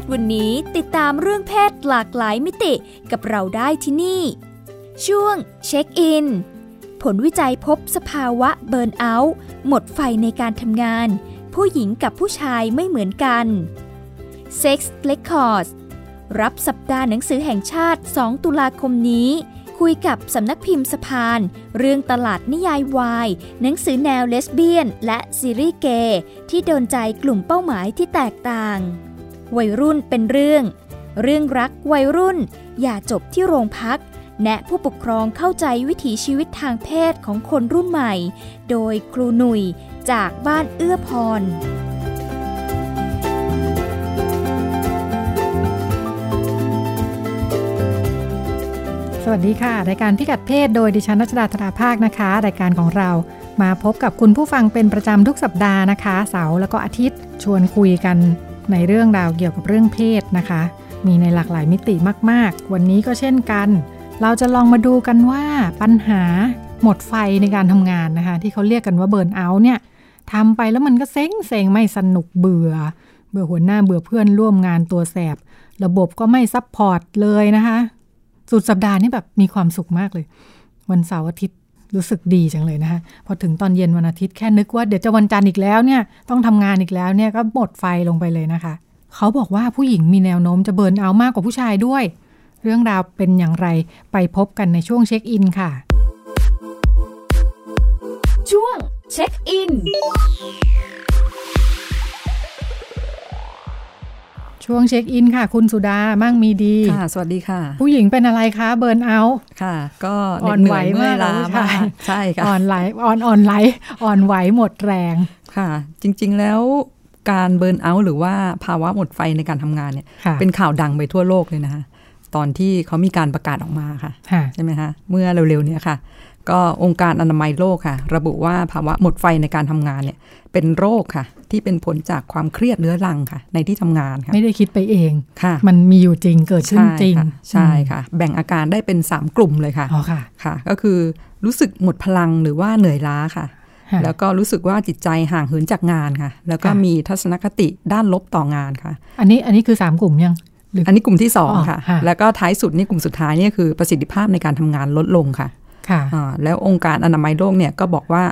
ศวันนี้ติดตามเรื่องเพศหลากหลายมิติกับเราได้ที่นี่ ช่วงเช็คอิน ผลวิจัยพบสภาวะเบิร์นเอาท์หมดไฟในการทำงาน ผู้หญิงกับผู้ชายไม่เหมือนกัน Sex Records รับสัปดาห์หนังสือแห่งชาติ 2 ตุลาคมนี้ คุยกับสำนักพิมพ์สะพาน เรื่องตลาดนิยายวาย หนังสือแนวเลสเบี้ยน และซีรีส์เกย์ที่โดนใจกลุ่มเป้าหมายที่แตกต่าง วัยรุ่นเป็นเรื่อง เรื่องรักวัยรุ่น อย่าจบที่โรงพัก แนะผู้ปกครองเข้าใจวิถีชีวิตทางเพศของคนรุ่นใหม่ โดยครูหนุ่ยจากบ้านเอื้อพรสวัสดีค่ะ รายการพิกัดเพศโดยดิฉันรัชดาธราภาคนะคะ รายการของเรามาพบกับคุณผู้ฟังเป็นประจำทุกสัปดาห์นะคะ เสาร์แล้วก็อาทิตย์ชวนคุยกัน ในเรื่องราวเกี่ยวกับเรื่องเพศนะคะ มีในหลากหลายมิติมากๆ วันนี้ก็เช่นกัน เราจะลองมาดูกันว่าปัญหาหมดไฟในการทำงานนะคะ ที่เขาเรียกกันว่า burnout เนี่ยทำไปแล้วมันก็เซ็งเซ็งไม่สนุกเบื่อ เบื่อหัวหน้าเบื่อเพื่อนร่วมงานตัวแสบ ระบบก็ไม่ support เลยนะคะ สุดสัปดาห์นี่แบบมีความสุขมากเลย วันเสาร์อาทิตย์ รู้สึกดีจังเลยนะคะพอถึงตอนเย็นวันอาทิตย์แค่นึกว่าเดี๋ยวจะวันจันทร์อีกแล้วเนี่ยต้องทำงานอีกแล้วเนี่ยก็หมดไฟลงไปเลยนะคะ เขาบอกว่าผู้หญิงมีแนวโน้มจะเบิร์นเอาท์มากกว่าผู้ชายด้วย เรื่องราวเป็นอย่างไรไปพบกันในช่วงเช็คอินค่ะ ช่วงเช็คอิน ช่วงเช็คอินค่ะ คุณสุดามั่งมีดี ค่ะ สวัสดีค่ะ ผู้หญิงเป็นอะไรคะ เบิร์นเอาท์ค่ะ ก็อ่อนไหวเนื่อยเมื่อยล้ามากมากใช่ค่ะอ่อนไหลอ่อนอ่อนไหลอ่อนไหวหมดแรงค่ะ จริง ๆแล้วการเบิร์นเอาท์หรือว่าภาวะหมดไฟในการทำงานเนี่ยค่ะเป็นข่าวดังไปทั่วโลกเลยนะคะตอนที่เขามีการประกาศออกมาค่ะค่ะใช่ไหมคะเมื่อเร็วๆเนี้ค่ะ ก็องค์การอนามัยโลกค่ะ ระบุว่าภาวะหมดไฟในการทำงานเนี่ย เป็นโรคค่ะ ที่เป็นผลจากความเครียดเรื้อรังค่ะ ในที่ทำงานค่ะ ไม่ได้คิดไปเองค่ะ มันมีอยู่จริงเกิดขึ้นจริงค่ะใช่ค่ะ แบ่งอาการได้เป็น 3 กลุ่มเลยค่ะอ๋อค่ะค่ะ ก็คือรู้สึกหมดพลังหรือว่าเหนื่อยล้าค่ะค่ะแล้วก็รู้สึกว่าจิตใจห่างเหินจากงานค่ะ แล้วก็ค่ะมีทัศนคติด้านลบต่องานค่ะ อันนี้อันนี้คือสามกลุ่มยังหรืออันนี้กลุ่มที่สองอ๋อค่ะค่ะ แล้วก็ท้ายสุดนี่กลุ่มสุดท้ายเนี่ยคือประสิทธิภาพในการทำงานลดลงค่ะค่ะอ่าแล้วองค์การอนามัยโลกเนี่ยก็บอกว่า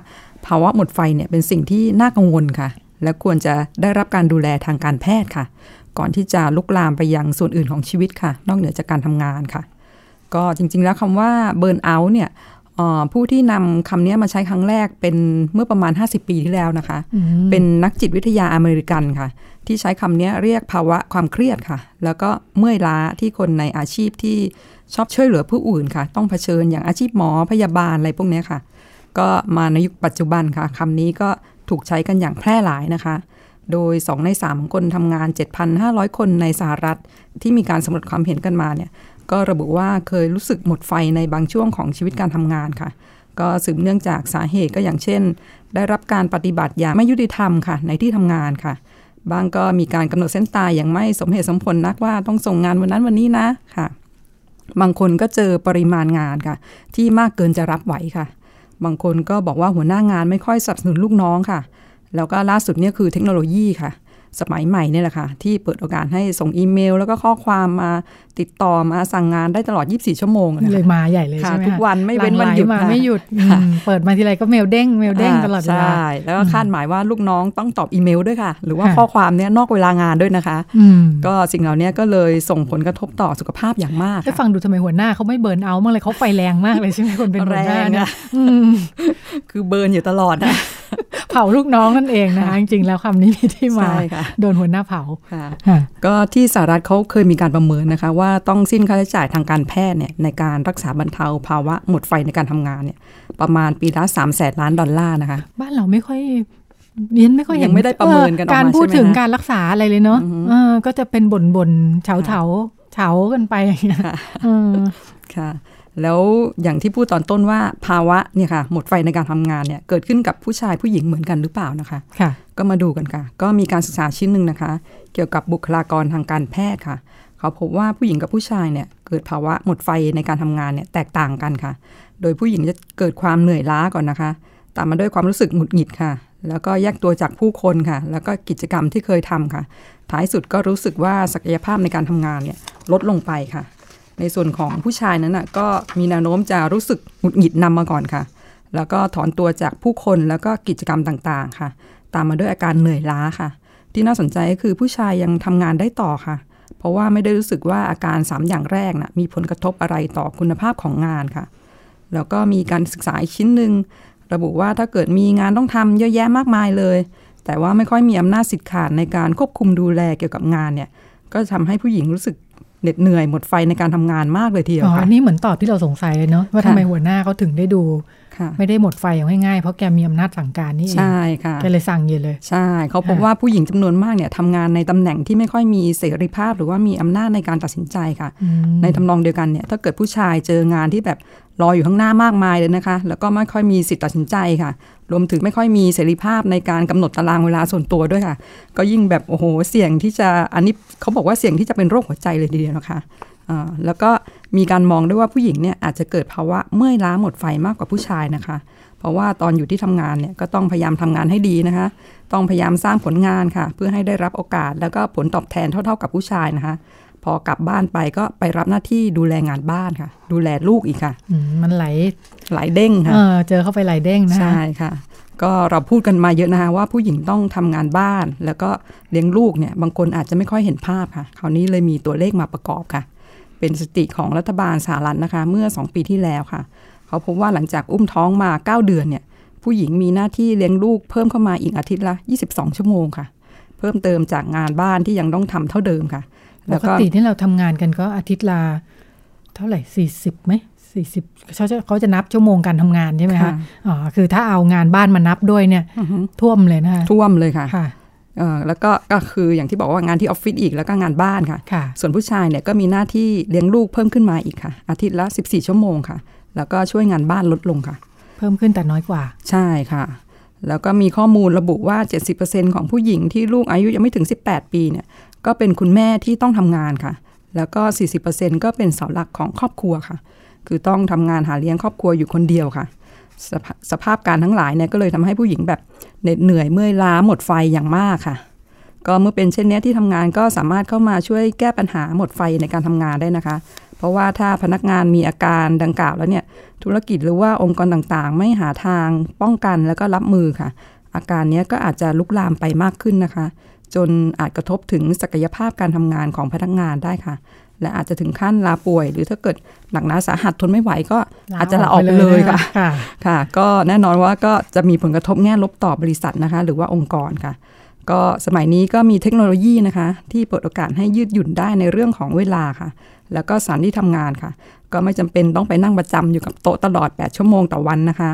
ภาวะหมดไฟเนี่ยเป็นสิ่งที่น่ากังวลค่ะ และควรจะได้รับการดูแลทางการแพทย์ค่ะ ก่อนที่จะลุกลามไปยังส่วนอื่นของชีวิตค่ะ นอกเหนือจากการทำงานค่ะ ก็จริงๆแล้วคำว่าเบิร์นเอาท์เนี่ยเอ่อผู้ที่นำคำนี้มาใช้ครั้งแรกเป็นเมื่อประมาณ 50 ปีที่แล้วนะคะอืมเป็นนักจิตวิทยาอเมริกันค่ะ ที่ใช้คำนี้เรียกภาวะความเครียดค่ะ แล้วก็เมื่อยล้าที่คนในอาชีพที่ชอบช่วยเหลือผู้อื่นค่ะ ต้องเผชิญอย่างอาชีพหมอพยาบาลอะไรพวกเนี้ยค่ะ ก็มาในยุคปัจจุบันค่ะคำนี้ก็ถูกใช้กันอย่างแพร่หลายนะคะ โดย 2 ใน 3 ของคนทำงาน 7,500 คนในสหรัฐ ที่มีการสำรวจความเห็นกันมาเนี่ยก็ระบุว่าเคยรู้สึกหมดไฟในบางช่วงของชีวิตการทำงานค่ะ ก็สืบเนื่องจากสาเหตุก็อย่างเช่น ได้รับการปฏิบัติอย่างไม่ยุติธรรมค่ะ ในที่ทำงานค่ะบางก็มีการกำหนดเส้นตายอย่างไม่สมเหตุสมผลนักว่าต้องส่งงานวันนั้นวันนี้นะค่ะ บางคนก็เจอปริมาณงานค่ะ ที่มากเกินจะรับไหวค่ะ บางคนก็บอกว่าหัวหน้างานไม่ค่อยสนับสนุนลูกน้องค่ะ แล้วก็ล่าสุดเนี่ยคือเทคโนโลยีค่ะ สมัยใหม่เนี่ยแหละค่ะ ที่เปิดโอกาสให้ส่งอีเมล แล้วก็ข้อความมา ติดต่อมาสั่งงานได้ตลอด 24 ชั่วโมงนะเลยคะมาใหญ่เลยค่ะใช่ไหมทุกวันไม่เว้นวันหยุดหลั่งไหลมาค่ะไม่หยุดค่ะอืมเปิดมาทีไรก็เมลเด้งเมลเด้งตลอดเวลาใช่แล้วก็คาดหมายว่าลูกน้องต้องตอบอีเมลด้วยค่ะ หรือว่าค่ะข้อความเนี้ยนอกเวลางานด้วยนะคะอืมก็สิ่งเหล่านี้ก็เลยส่งผลกระทบต่อสุขภาพอย่างมากได้ค่ะฟังดูทำไมหัวหน้าเขาไม่เบิร์นเอาท์บ้างเลยเขาไฟแรงมากเลยใช่ไหมคนเป็นหัวหน้าแรงเนี่ยอะอืมคือเบิร์นอยู่ตลอดนะเผาลูกน้องนั่นเองนะคะจริงๆแล้วคำนี้มีที่มาใช่ค่ะโดนหัวหน้าเผาค่ะค่ะก็ที่สหรัฐเขาเคยมีการประเมินนะคะว่าต้องสิ้นค่าใช้จ่ายทางการแพทย์เนี่ยในการรักษาบรรเทาภาวะหมดไฟในการทำงานเนี่ยประมาณปีละ3 0 0แสนล้านดอลลาร์นะคะ บ้านเราไม่ค่อยเรียนไม่ค่อยเห็นยังไม่ได้ประเมินกันออกมาการพูดใช่ไหมถึงคะการรักษาอะไรเลยเนาะอือฮึเออก็จะเป็นบ่นบ่นๆเฉาเฉาเฉากันไปอย่างเงี้ยค่ะเออค่ะแล้วอย่างที่พูดตอนต้นว่าภาวะเนี่ยค่ะหมดไฟในการทำงานเนี่ยเกิดขึ้นกับผู้ชายผู้หญิงเหมือนกันหรือเปล่านะคะค่ะ ก็มาดูกันค่ะ ก็มีการศึกษาชิ้นหนึ่งนะคะ เกี่ยวกับบุคลากรทางการแพทย์ค่ะ เขาพบว่าผู้หญิงกับผู้ชายเนี่ยเกิดภาวะหมดไฟในการทำงานเนี่ยแตกต่างกันค่ะ โดยผู้หญิงจะเกิดความเหนื่อยล้าก่อนนะคะ ตามมาด้วยความรู้สึกหงุดหงิดค่ะ แล้วก็แยกตัวจากผู้คนค่ะ แล้วก็กิจกรรมที่เคยทำค่ะ ท้ายสุดก็รู้สึกว่าศักยภาพในการทำงานเนี่ยลดลงไปค่ะ ในส่วนของผู้ชายนั้นน่ะก็มีแนวโน้มจะรู้สึกหงุดหงิดนำมาก่อนค่ะ แล้วก็ถอนตัวจากผู้คนแล้วก็กิจกรรมต่างๆค่ะ ตามมาด้วยอาการเหนื่อยล้าค่ะ ที่น่าสนใจก็คือผู้ชายยังทำงานได้ต่อค่ะ เพราะว่าไม่ได้รู้สึกว่าอาการ 3 อย่างแรกนะมีผลกระทบอะไรต่อคุณภาพของงานค่ะ แล้วก็มีการศึกษาอีกชิ้นหนึ่งระบุว่าถ้าเกิดมีงานต้องทำเยอะแยะมากมายเลย แต่ว่าไม่ค่อยมีอำนาจสิทธิ์ขาดในการควบคุมดูแลเกี่ยวกับงานเนี่ย ก็ทำให้ผู้หญิงรู้สึกเหน็ดเหนื่อยหมดไฟในการทำงานมากเลยทีเดียวอ๋อค่ะอันนี้เหมือนตอบที่เราสงสัยเลยเนาะว่าทำไมหัวหน้าเขาถึงได้ดู ไม่ได้หมดไฟอย่างง่ายๆ เพราะแกมีอำนาจสั่งการนี่เองใช่ค่ะแกเลยสั่งเยอะเลย ใช่เขาพบค่ะว่าผู้หญิงจำนวนมากเนี่ยทำงานในตำแหน่งที่ไม่ค่อยมีเสรีภาพ หรือว่ามีอำนาจในการตัดสินใจค่ะอืมในทำนองเดียวกันเนี่ยถ้าเกิดผู้ชายเจองานที่แบบรออยู่ข้างหน้ามากมายเลยนะคะ แล้วก็ไม่ค่อยมีสิทธิตัดสินใจค่ะ รวมถึงไม่ค่อยมีเสรีภาพในการกำหนดตารางเวลาส่วนตัวด้วยค่ะ ก็ยิ่งแบบโอ้โหเสี่ยงที่จะอันนี้เขาบอกว่าเสี่ยงที่จะเป็นโรคหัวใจเลยทีเดียวนะคะอ่า แล้วก็มีการมองด้วยว่าผู้หญิงเนี่ยอาจจะเกิดภาวะเมื่อยล้าหมดไฟมากกว่าผู้ชายนะคะ เพราะว่าตอนอยู่ที่ทำงานเนี่ยก็ต้องพยายามทำงานให้ดีนะคะ ต้องพยายามสร้างผลงานค่ะ เพื่อให้ได้รับโอกาส แล้วก็ผลตอบแทนเท่า ๆ กับผู้ชายนะคะ พอกลับบ้านไปก็ไปรับหน้าที่ดูแลงานบ้านค่ะ ดูแลลูกอีกค่ะอืมมันไหลหลายเด้งเอค่ะอเจอเข้าไปไหลเด้งนะใช่ค่ะก็เราพูดกันมาเยอะนะคะว่าผู้หญิงต้องทำงานบ้าน แล้วก็เลี้ยงลูกเนี่ยบางคนอาจจะไม่ค่อยเห็นภาพค่ะ คราวนี้เลยมีตัวเลขมาประกอบค่ะ เป็นสถิติของรัฐบาลสหรัฐนะคะ เมื่อ 2 ปีที่แล้วค่ะ เขาพบว่าหลังจากอุ้มท้องมา 9 เดือนเนี่ย ผู้หญิงมีหน้าที่เลี้ยงลูกเพิ่มเข้ามาอีกอาทิตย์ละ 22 ชั่วโมงค่ะ เพิ่มเติมจากงานบ้านที่ยังต้องทำเท่าเดิมค่ะปแล้วกก็ติที่เราทำงานกันก็อาทิตย์ละเท่าไหร่สี่สิบไหมสี่สิบเขาจะเขาจะนับชั่วโมงการทำงานใช่ไหมคะค่ะอ๋อคือถ้าเอางานบ้านมานับด้วยเนี่ยอือฮึท่วมเลยนะคะท่วมเลยค่ะค่ะเอ่อ แล้วก็ก็คืออย่างที่บอกว่างานที่ออฟฟิศอีกแล้วก็งานบ้านค่ะค่ะ ส่วนผู้ชายเนี่ยก็มีหน้าที่เลี้ยงลูกเพิ่มขึ้นมาอีกค่ะ อาทิตย์ละ 14 ชั่วโมงค่ะ แล้วก็ช่วยงานบ้านลดลงค่ะ เพิ่มขึ้นแต่น้อยกว่า ใช่ค่ะ แล้วก็มีข้อมูลระบุว่า 70%ของผู้หญิงที่ลูกอายุยังไม่ถึง 18 ปีเนี่ยก็เป็นคุณแม่ที่ต้องทำงานค่ะ แล้วก็ 40%ก็เป็นเสาหลักของครอบครัวค่ะ คือต้องทำงานหาเลี้ยงครอบครัวอยู่คนเดียวค่ะ สภาสภาพการทั้งหลายเนี่ยก็เลยทำให้ผู้หญิงแบบเหนื่อยเมื่อยล้าหมดไฟอย่างมากค่ะ ก็เมื่อเป็นเช่นนี้ที่ทำงานก็สามารถเข้ามาช่วยแก้ปัญหาหมดไฟในการทำงานได้นะคะ เพราะว่าถ้าพนักงานมีอาการดังกล่าวแล้วเนี่ยธุรกิจหรือว่าองค์กรต่างๆ ไม่หาทางป้องกันแล้วก็รับมือค่ะ อาการนี้ก็อาจจะลุกลามไปมากขึ้นนะคะ จนอาจกระทบถึงศักยภาพการทำงานของพนักงานได้ค่ะ และอาจจะถึงขั้นลาป่วย หรือถ้าเกิดหนักหนาสาหัสทนไม่ไหวก็อาจจะลาออกไปเลยค่ะค่ะค่ะ ก็แน่นอนว่าก็จะมีผลกระทบแง่ลบต่อบริษัทนะคะ หรือว่าองค์กรค่ะ ก็สมัยนี้ก็มีเทคโนโลยีนะคะ ที่เปิดโอกาสให้ยืดหยุ่นได้ในเรื่องของเวลาค่ะ แล้วก็สถานที่ทำงานค่ะ ก็ไม่จำเป็นต้องไปนั่งประจำอยู่กับโต๊ะตลอด 8 ชั่วโมงต่อวันนะคะ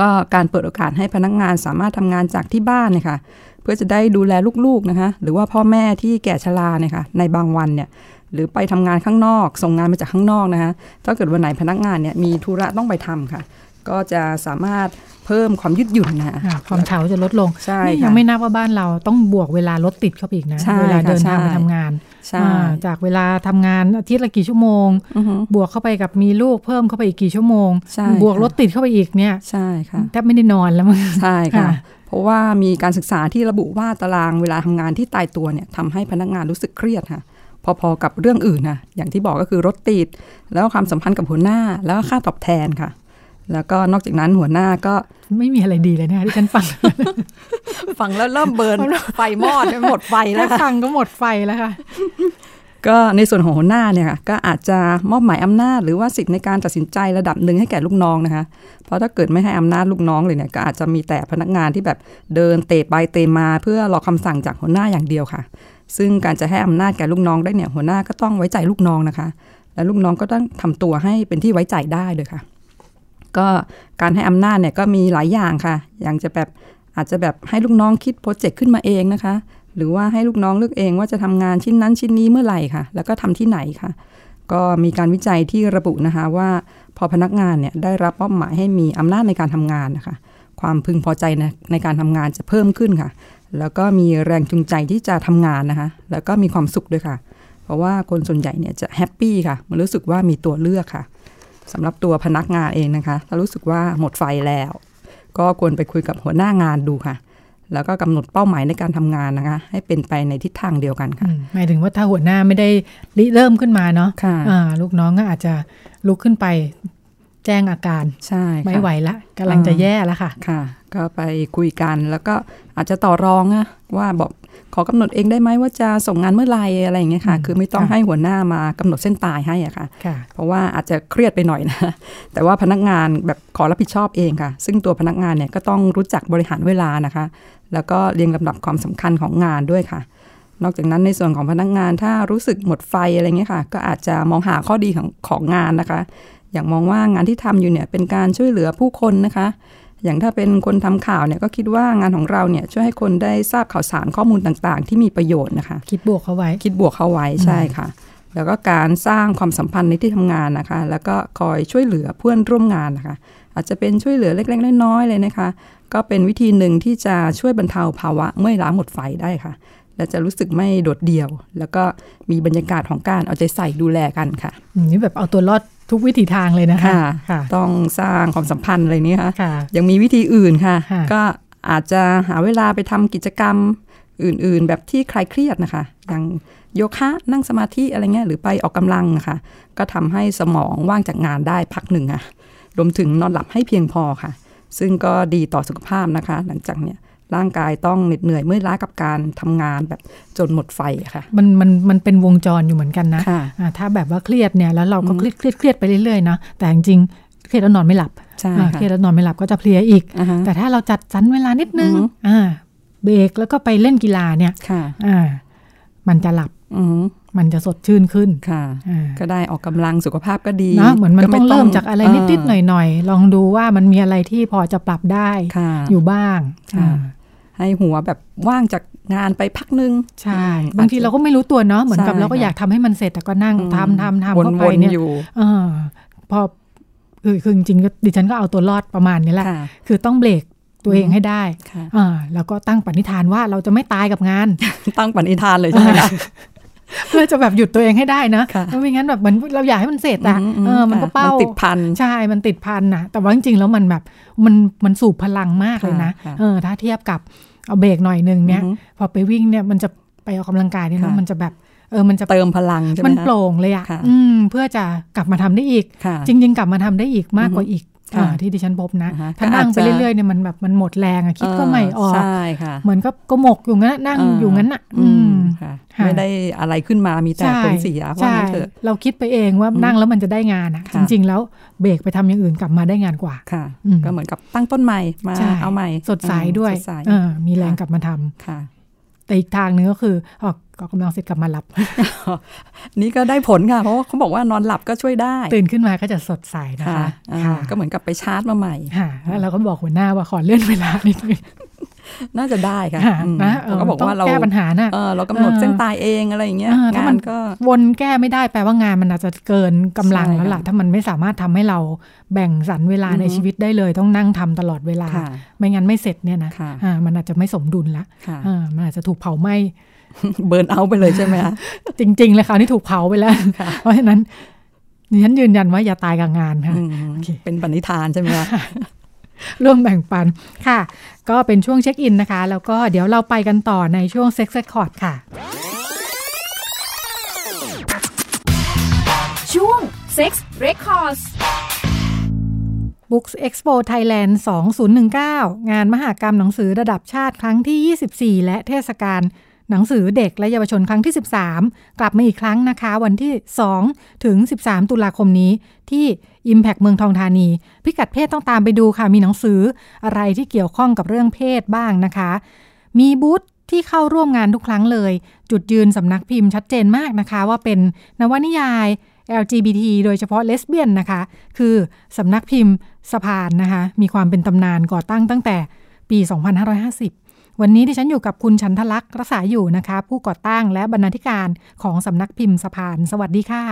ก็การเปิดโอกาสให้พนักงานสามารถทำงานจากที่บ้านเนี่ยค่ะเพื่อจะได้ดูแลลูกๆนะคะ หรือว่าพ่อแม่ที่แก่ชราเนี่ยค่ะในบางวันเนี่ย หรือไปทำงานข้างนอก ส่งงานมาจากข้างนอกนะคะถ้าเกิดวันไหนพนักงานเนี่ยมีธุระต้องไปทำค่ะ ก็จะสามารถเพิ่มความยืดหยุ่นนะคะค่ะความเฉาจะลดลงใช่นี่ค่ะยังไม่นับว่าบ้านเราต้องบวกเวลารถติดเข้าไปอีกนะใช่เวลาเดินค่ะทางไปใช่ทำงานใช่อ่าจากเวลาทำงานอาทิตย์ละกี่ชั่วโมงอือฮึบวกเข้าไปกับมีลูกเพิ่มเข้าไปอีกกี่ชั่วโมงใช่บวกค่ะรถติดเข้าไปอีกเนี่ยใช่ค่ะแทบไม่ได้นอนแล้วมั้งใช่ค่ะค่ะเพราะว่ามีการศึกษาที่ระบุว่าตารางเวลาทำงานที่ตายตัวเนี่ยทำให้พนักงานรู้สึกเครียดค่ะ พอๆกับเรื่องอื่นนะอย่างที่บอกก็คือรถติด แล้วก็ความสัมพันธ์กับหัวหน้าแล้วก็ค่าตอบแทนค่ะ แล้วก็นอกจากนั้นหัวหน้าก็ไม่มีอะไรดีเลยนะคะที่ฉันฟัง ฟังแล้วเริ่มเบิร์นไฟมอดหมดไฟแล้แค่วค่ะฟังก็หมดไฟแล้วค่ะก็ในส่วนของหัวหน้าเนี่ยค่ะก็อาจจะมอบหมายอำนาจ หรือว่าสิทธิ์ในการตัดสินใจระดับหนึ่งให้แก่ลูกน้องนะคะ เพราะถ้าเกิดไม่ให้อำนาจลูกน้องเลยเนี่ยก็อาจจะมีแต่พนักงานที่แบบเดินเตะไปเตะมาเพื่อรอคำสั่งจากหัวหน้าอย่างเดียวค่ะ ซึ่งการจะให้อำนาจแก่ลูกน้องได้เนี่ยหัวหน้าก็ต้องไว้ใจลูกน้องนะคะ และลูกน้องก็ต้องทำตัวให้เป็นที่ไว้ใจได้เลยค่ะ ก็การให้อำนาจเนี่ยก็มีหลายอย่างค่ะ อย่างจะแบบอาจจะแบบให้ลูกน้องคิดโปรเจกต์ขึ้นมาเองนะคะ หรือว่าให้ลูกน้องเลือกเองว่าจะทำงานชิ้นนั้นชิ้นนี้เมื่อไหร่ค่ะ แล้วก็ทำที่ไหนค่ะ ก็มีการวิจัยที่ระบุนะคะว่าพอพนักงานเนี่ยได้รับมอบหมายให้มีอำนาจในการทำงานนะคะ ความพึงพอใจในในการทำงานจะเพิ่มขึ้นค่ะ แล้วก็มีแรงจูงใจที่จะทำงานนะคะ แล้วก็มีความสุขด้วยค่ะ เพราะว่าคนส่วนใหญ่เนี่ยจะแฮปปี้ค่ะ มันรู้สึกว่ามีตัวเลือกค่ะสำหรับตัวพนักงานเองนะคะถ้ารู้สึกว่าหมดไฟแล้ว ก็ควรไปคุยกับหัวหน้างานดูค่ะ แล้วก็กำหนดเป้าหมายในการทำงานนะคะ ให้เป็นไปในทิศทางเดียวกันค่ะอืมหมายถึงว่าถ้าหัวหน้าไม่ได้ริเริ่มขึ้นมาเนาะค่ะอ่าลูกน้องก็อาจจะลุกขึ้นไป แจ้งอาการใช่ค่ะไม่ไหวละกำลังจะแย่แล้วค่ะค่ะ ก็ไปคุยกันแล้วก็อาจจะต่อรองอะว่าบอกขอกำหนดเองได้ไหมว่าจะส่งงานเมื่อไหรอะไรอย่างเงี้ยค่ะอืมคือไม่ต้องค่ะให้หัวหน้ามากำหนดเส้นตายให้อะค่ะค่ะ เพราะว่าอาจจะเครียดไปหน่อยนะ แต่ว่าพนักงานแบบขอรับผิดชอบเองค่ะ ซึ่งตัวพนักงานเนี่ยก็ต้องรู้จักบริหารเวลานะคะ แล้วก็เรียงลำดับความสำคัญของงานด้วยค่ะ นอกจากนั้นในส่วนของพนักงานถ้ารู้สึกหมดไฟอะไรเงี้ยค่ะ ก็อาจจะมองหาข้อดีของของงานนะคะ อย่างมองว่างานที่ทำอยู่เนี่ยเป็นการช่วยเหลือผู้คนนะคะ อย่างถ้าเป็นคนทำข่าวเนี่ยก็คิดว่างานของเราเนี่ยช่วยให้คนได้ทราบข่าวสารข้อมูลต่างๆ ที่มีประโยชน์นะคะ คิดบวกเข้าไว้ คิดบวกเข้าไว้ใช่ค่ะ แล้วก็การสร้างความสัมพันธ์ในที่ทำงานนะคะ แล้วก็คอยช่วยเหลือเพื่อนร่วมงานนะคะ อาจจะเป็นช่วยเหลือเล็กๆน้อยๆเลยนะคะ ก็เป็นวิธีหนึ่งที่จะช่วยบรรเทาภาวะเมื่อยล้าหมดไฟได้ค่ะ และจะรู้สึกไม่โดดเดี่ยว แล้วก็มีบรรยากาศของการเอาใจใส่ดูแลกันค่ะอืมนี่แบบเอาตัวรอดทุกวิถีทางเลยนะคะค่ะต้องสร้างความสัมพันธ์อะไรนี้ค่ะค่ะยังมีวิธีอื่นค่ะค่ะ ก็อาจจะหาเวลาไปทำกิจกรรมอื่นๆ แบบที่คลายเครียดนะคะ อย่างโยคะนั่งสมาธิอะไรเงี้ยหรือไปออกกำลังนะคะก็ทำให้สมองว่างจากงานได้พักหนึ่งค่ะรวมถึงนอนหลับให้เพียงพอค่ะ ซึ่งก็ดีต่อสุขภาพนะคะ หลังจากเนี่ย ร่างกายต้องเหน็ดเหนื่อยเมื่อยล้ากับการทำงานแบบจนหมดไฟอะค่ะ มันมันมันเป็นวงจรอยู่เหมือนกันนะค่ะอ่าถ้าแบบว่าเครียดเนี่ยแล้วเราก็อืมเครียดเครียดเครียดไปเรื่อยๆนะแต่จริงๆเครียดแล้วนอนไม่หลับใช่อ่าค่ะเครียดแล้วนอนไม่หลับก็จะเพลียอีกอ่าฮะแต่ถ้าเราจัดสรรเวลานิดนึงอือฮึอ่าเบรกแล้วก็ไปเล่นกีฬาเนี่ยค่ะอ่ามันจะหลับอืมมันจะสดชื่นขึ้นค่ะอ่าก็ได้ออกกำลังสุขภาพก็ดีนะเหมือนมันก็ต้องเริ่มจากอะไรนิดๆหเน่อยๆ ลองดูว่ามันมีอะไรที่พอจะปรับได้ค่ะอยู่บ้างค่ะอ่า ให้หัวแบบว่างจากงานไปพักหนึ่งใช่อืมบางทีเราก็ไม่รู้ตัวเนาะเหมือนกับใช่เราก็ค่ะอยากทำให้มันเสร็จแต่ก็นั่งอืมทำทำทำวนเข้าไปวนเนี่ยอยู่เออพอคือคือจริงๆก็ดิฉันก็เอาตัวรอดประมาณนี้แหละค่ะคือต้องเบรกตัวเองอืมให้ได้ค่ะอ่าแล้วก็ตั้งปณิธานว่าเราจะไม่ตายกับงาน ตั้งปณิธานเลยใช่ไหมคะ เพื่อจะแบบหยุดตัวเองให้ได้นะค่ะเพราะไม่งั้นแบบเหมันเราอยากให้มันเสร็จอะมเออมันก็ค่ะเป้าติดพันใช่ มันติดพันนะแต่ว่าจริงๆแล้วมันแบบมันมันสูบพลังมากเลยนะค่ะเออถ้าเทียบกับเอาเบรกหน่อยหนึ่งเนี่ยอือฮึพอไปวิ่งเนี่ยมันจะไปออกกำลังกายเนี่ยเนอะค่ะมันจะแบบเออ มันจะเติมพลังใช่ไหมมันคะโปร่งเลยอะค่ะ อืม เพื่อจะกลับมาทำได้อีกค่ะจริง ๆ กลับมาทำได้อีกมากกว่าอีกค่ะอ่า ที่ดิฉันพบนะอ่าฮะถ้านั่งก็ไปอาจจะเรื่อยๆเนี่ยมันแบบมันหมดแรงอะคิดก็ไม่ออกใช่ค่ะเหมือนก็กหมกอยู่งั้นอะนั่งอยู่งั้นอะอืมค่ะค่ะไม่ได้อะไรขึ้นมามีแต่ผลเสียว่าใช่งั้นเถอะเราคิดไปเองว่าอืมนั่งแล้วมันจะได้งานอะค่ะจริง ๆ แล้วเบรกไปทำอย่างอื่นกลับมาได้งานกว่าค่ะอืมก็เหมือนกับตั้งต้นใหม่มาใช่เอาใหม่สดใสด้วยสดใสเออมีแรงกลับมาทำค่ะแต่อีกทางหนึงก็คือออกออ กกำลังเสร็จกลับมาหลับ นี่ก็ได้ผลค่ะ เพราะว่าเขาบอกว่านอนหลับก็ช่วยได้ ตื่นขึ้นมาก็จะสดใสนะค่ะคะอ่าค่ะก็เหมือนกับไปชาร์จมาใหม่ค่ะแล้วเราก็บอกหัวหน้าว่าขอเลื่อนเวลานิดนึงน่าจะได้ค่ะค่ะอืมนะเขาก็บอกว่าต้เรางแก้ปัญหาน่ะเออเรากำหนดเออเส้นตายเองอะไรอย่างเงี้ยเออถ้ามังานนก็วนแก้ไม่ได้แปลว่างานมันอาจจะเกินกำลังใช่แล้วล่ะค่ะถ้ามันไม่สามารถทำให้เราแบ่งสรรเวลาอือฮึในชีวิตได้เลย ต้องนั่งทำตลอดเวลาค่ะไม่งั้นไม่เสร็จเนี่ยนะค่ะอ่ามันอาจจะไม่สมดุลละค่ะอ่ามันอาจจะถูกเผาไหม้ burnout ไปเลยใช่ไหมคะจริง ๆ เลยคราวนี้ถูกเผาไปแล้วค่ะเพราะฉะนั้นดิฉันยืนยันว่าอย่าตายกับงานค่ะอืมโอเคเป็นปณิธานใช่ไหมคะร่วมแบ่งปันค่ะ ก็เป็นช่วง check in นะคะ แล้วก็เดี๋ยวเราไปกันต่อในช่วง Sex Code ค่ะ ช่วง Sex Records Books Expo Thailand 2019 งานมหากรรมหนังสือระดับชาติครั้งที่ 24 และเทศกาล หนังสือเด็กและเยาวชนครั้งที่ 13 กลับมาอีกครั้งนะคะ วันที่ 2 ถึง 13 ตุลาคมนี้ ที่ Impact เมืองทองธานี พิกัดเพศต้องตามไปดูค่ะ มีหนังสืออะไรที่เกี่ยวข้องกับเรื่องเพศบ้างนะคะ มีบูธที่เข้าร่วมงานทุกครั้งเลย จุดยืนสำนักพิมพ์ชัดเจนมากนะคะ ว่าเป็นนวนิยาย LGBT โดยเฉพาะเลสเบี้ยนนะคะ คือสำนักพิมพ์สะพานนะคะ มีความเป็นตำนานก่อตั้งตั้งแต่ปี 2550 วันนี้ดิฉันอยู่กับคุณชันทลักษณ์รักษาอยู่นะคะ ผู้ก่อตั้งและบรรณาธิการของสำนักพิมพ์สะพาน สวัสดีค่ะ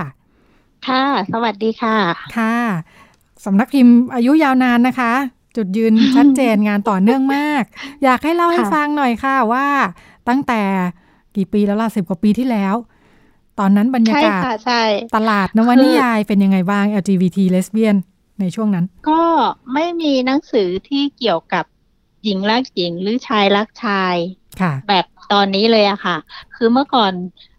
ค่ะ สวัสดีค่ะ ค่ะสำนักพิมพ์อายุยาวนานนะคะ จุดยืนชัดเจนงานต่อเนื่องมาก อยากให้เล่าให้ค่ะฟังหน่อยค่ะว่า ตั้งแต่กี่ปีแล้วล่ะสิบกว่าปีที่แล้ว ตอนนั้นบรรยาใช่กาศค่ะใช่ตลาดนวนิยายเป็นยังไงบ้าง LGBT lesbian ในช่วงนั้น ก็ไม่มีหนังสือที่เกี่ยวกับ หญิงรักหญิงหรือชายรักชายค่ะแบบตอนนี้เลยอะค่ะ คือเมื่อก่อน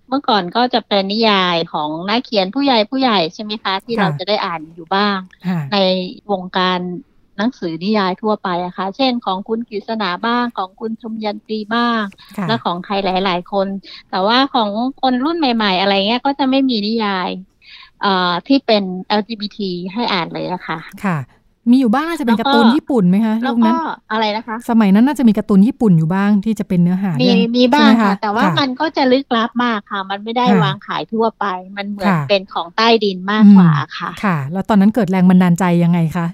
เมื่อก่อนก็จะเป็นนิยายของนักเขียนผู้ใหญ่ผู้ใหญ่ใช่ไหมคะ ที่ค่ะเราจะได้อ่านอยู่บ้างค่ะในวงการหนังสือนิยายทั่วไปอะค่ะ เช่นของคุณกฤษณาบ้างของคุณชมยันตรีบ้างค่ะและของใครหลาย ๆ คน แต่ว่าของคนรุ่นใหม่ ๆ อะไรเงี้ยก็จะไม่มีนิยายเอ่อที่เป็น LGBT ให้อ่านเลยอะค่ะ ค่ะ มีอยู่บ้างน่าจะเป็นแล้วการ์ก็ตูนญี่ปุ่นไหมคะแล้วยุคก็นั้นอะไรนะคะ สมัยนั้นน่าจะมีการ์ตูนญี่ปุ่นอยู่บ้างที่จะเป็นเนื้อหามีเรื่องมีบ้างใช่ไหค่ะ แต่ว่าค่ะมันก็จะลึกลับมากค่ะ มันไม่ได้ค่ะวางขายทั่วไป มันเหมือนค่ะเป็นของใต้ดินมากกว่าค่ะ ค่ะ แล้วตอนนั้นเกิดแรงบันดาลใจยังไงคะ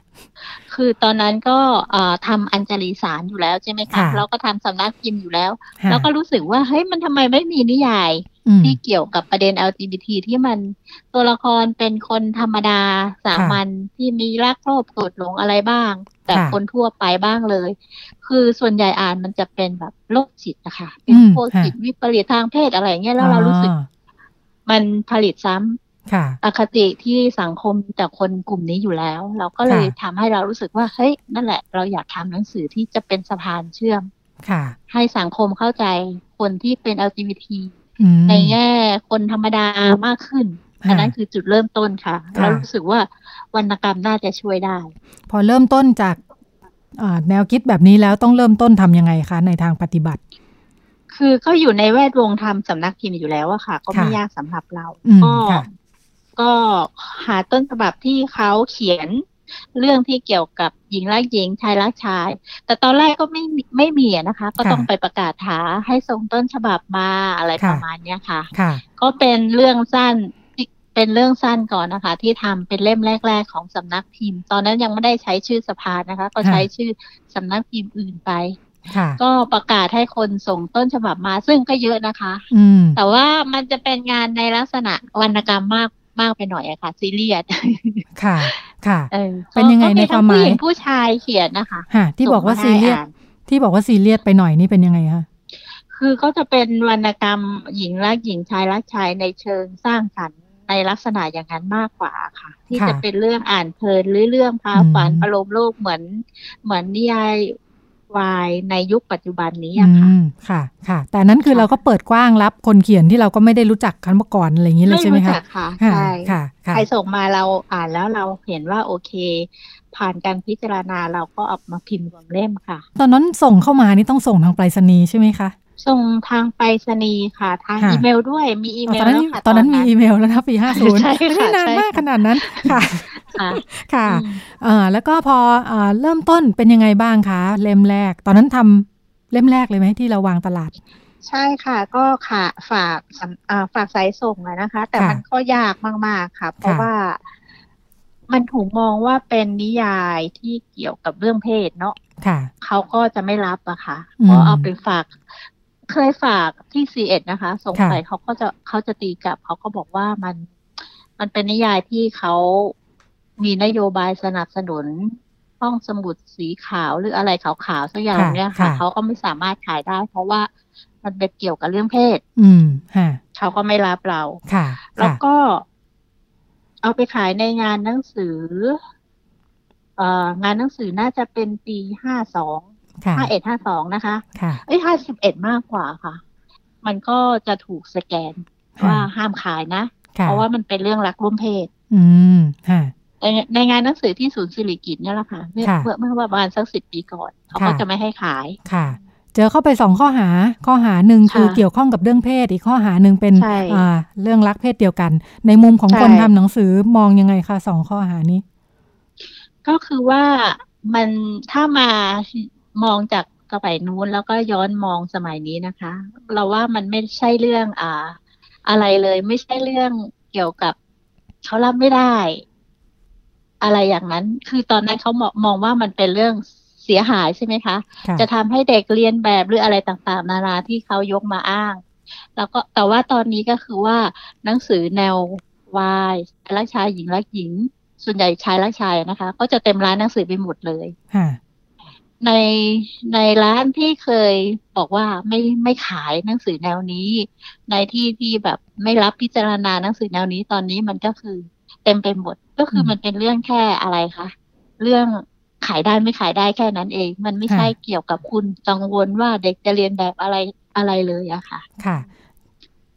คือตอนนั้นก็เอ่อทำอัญจลีสารอยู่แล้วใช่ไหมคะค่ะแล้วก็ทำสำนักพิมพ์อยู่แล้วค่ะแล้วก็รู้สึกว่าเฮ้ยมันทำไมไม่มีนิยายอืมที่เกี่ยวกับประเด็น LGBT ที่มันตัวละครเป็นคนธรรมดาสามัญที่มีรักโลภโกรธหลงอะไรบ้าง แต่ค่ะคนทั่วไปบ้างเลย คือส่วนใหญ่อ่านมันจะเป็นแบบโรคจิตนะคะเป็นอืมพวกค่ะจิตวิปริตทางเพศอะไรเงี้ยแล้วเรารู้สึกอ๋อมันผลิตซ้ำค่ะ อคติที่สังคมแต่คนกลุ่มนี้อยู่แล้ว เราก็เลยค่ะทำให้เรารู้สึกว่าเฮ้ยนั่นแหละ เราอยากทำหนังสือที่จะเป็นสะพานเชื่อมค่ะ ให้สังคมเข้าใจคนที่เป็น LGBT อืมในแง่คนธรรมดามากขึ้นค่ะอันนั้นคือจุดเริ่มต้นค่ะค่ะ เรารู้สึกว่าวรรณกรรมน่าจะช่วยได้ พอเริ่มต้นจากอ่าแนวคิดแบบนี้แล้วต้องเริ่มต้นทำยังไงคะ ในทางปฏิบัติ คือก็อยู่ในแวดวงทำสำนักพิมพ์อยู่แล้วอะค่ะ ก็ไม่ค่ะยากสำหรับเราอืมก็ค่ะ ก็หาต้นฉบับที่เขาเขียนเรื่องที่เกี่ยวกับหญิงรักหญิงชายรักชาย แต่ตอนแรกก็ไม่มีไม่มีอะนะคะ ก็ค่ะต้องไปประกาศหาให้ส่งต้นฉบับมาอะไรค่ะประมาณเนี้ยค่ะค่ะก็เป็นเรื่องสั้นที่เป็นเรื่องสั้นก่อนนะคะ ที่ทำเป็นเล่มแรก ๆ ของสำนักพิมพ์ ตอนนั้นยังไม่ได้ใช้ชื่อสภานะคะ ก็ใช้ชื่อสำนักพิมพ์อื่นไปค่ะก็ประกาศให้คนส่งต้นฉบับมาซึ่งก็เยอะนะคะอืมแต่ว่ามันจะเป็นงานในลักษณะวรรณกรรมมาก มากไปหน่อยอะค่ะ ซีเรียสค่ะ ค่ะเออเป็นยังไงก็ในความหมายผู้หญิงผู้ชายเขียนนะคะฮะที่บอกว่าส่ซีงมให้เรียสอ่านที่บอกว่าซีเรียสไปหน่อยนี่เป็นยังไงคะคือก็จะเป็นวรรณกรรมหญิงรักหญิงชายรักชายในเชิงสร้างสรรค์ในลักษณะอย่างนั้นมากกว่าค่ะ ที่ค่ะจะเป็นเรื่องอ่านเพลินหรือเรื่องพาอืมฝันประโลมโลกเหมือน เหมือนนิยาย วายในยุคปัจจุบันนี้อือะค่ะมค่ะ ค่ะ แต่นั้นคือค่ะเราก็เปิดกว้างรับคนเขียนที่เราก็ไม่ได้รู้จักกันมาก่อนอะไรอย่างนี้เลยใช่ไหมรู้คะจักค่ะค่ะใช่ค่ะค่ะใครส่งมาเราอ่านแล้วเราเห็นว่าโอเค ผ่านการพิจารณาเราก็เอามาพิมพ์รวมเล่มค่ะ ตอนนั้นส่งเข้ามานี่ต้องส่งทางไปรษณีย์ใช่ไหมคะ ส่งทางไปรษณีย์ค่ะ ทางค่ะอีเมลด้วยมีอีอ๋อเมตอลนนั้นแล้วค่ะตอนนั้นมีอีเมลแล้วนะปีห้าศูนย์ใช่ค่ะไม่ได้นานใช่มากขนาดนั้นค่ะค่ะค่ะอืมเอ่าแล้วก็พอเอ่อเริ่มต้นเป็นยังไงบ้างคะเล่มแรก ตอนนั้นทำเล่มแรกเลยไหมที่เราวางตลาด ใช่ค่ะ ก็ค่ะฝากสำอ่าฝากสายส่งอะนะคะ แต่ค่ะมันก็ยากมาก ๆ ค่ะ เพราะค่ะว่ามันถูกมองว่าเป็นนิยายที่เกี่ยวกับเรื่องเพศเนาะค่ะเขาก็จะไม่รับอะค่ะอืมเพราะเอาไปฝาก เคยฝากที่ซีเอ็ดนะคะส่งค่ะไปเขาก็จะเขาจะตีกลับเขาก็บอกว่ามัน มันเป็นนิยายที่เขามีนโยบายสนับสนุนห้องสมุดสีขาวหรืออะไรขาวๆสักอย่างค่ะเนี้ยค่ะค่ะ เขาก็ไม่สามารถขายได้ เพราะว่ามันเป็นเกี่ยวกับเรื่องเพศ อืมค่ะเขาก็ไม่รับเราค่ะ แล้วค่ะก็ เอาไปขายในงานหนังสือ เอ่องานหนังสือน่าจะเป็นปีห้าสองค่ะ ห้าเอ็ดห้าสองนะคะค่ะเอ้ยห้าสิบเอ็ดมากกว่าค่ะ มันก็จะถูกสแกนค่ะว่าห้ามขายนะค่ะเพราะว่ามันเป็นเรื่องรักร่วมเพศ อืมค่ะในในงานหนังสือที่ศูนย์สิริกิติ์เนี่ยแหละค่ะเมื่อค่ะเมื่อเมื่อประมาณสักสิบปีก่อนเขาก็ค่ะจะไม่ให้ขายค่ะ เจอเข้าไปสองข้อหา ข้อหาหนึ่งค่ะคือเกี่ยวข้องกับเรื่องเพศ อีกข้อหาหนึ่งเป็นใช่อ่าเรื่องรักเพศเดียวกัน ในมุมของใช่คนทำหนังสือมองยังไงคะสองข้อหานี้ ก็คือว่ามันถ้ามา มองจากสมัยนู้นแล้วก็ย้อนมองสมัยนี้นะคะ เราว่ามันไม่ใช่เรื่องอ่า อะไรเลย ไม่ใช่เรื่องเกี่ยวกับเขารับไม่ได้ อะไรอย่างนั้น คือตอนนั้นเขามองมองว่ามันเป็นเรื่องเสียหายใช่ไหมคะค่ะจะทำให้เด็กเรียนแบบหรืออะไรต่างๆ นานาที่เขายกมาอ้าง แล้วก็แต่ว่าตอนนี้ก็คือว่าหนังสือแนววายรักชายหญิงรักหญิง ส่วนใหญ่ชายรักชายนะคะ ก็จะเต็มร้านหนังสือไปหมดเลยค่ะ ในในร้านที่เคยบอกว่าไม่ไม่ขายหนังสือแนวนี้ ในที่ที่แบบไม่รับพิจารณาหนังสือแนวนี้ตอนนี้มันก็คือ เต็มไปหมดก็คือมมันเป็นเรื่องแค่อะไรคะเรื่องขายได้ไม่ขายได้แค่นั้นเอง มันไม่ใช่เกี่ยวกับคุณกังวลว่าเด็กจะเรียนแบบอะไรอะไรเลยอะค่ะ ค่ะ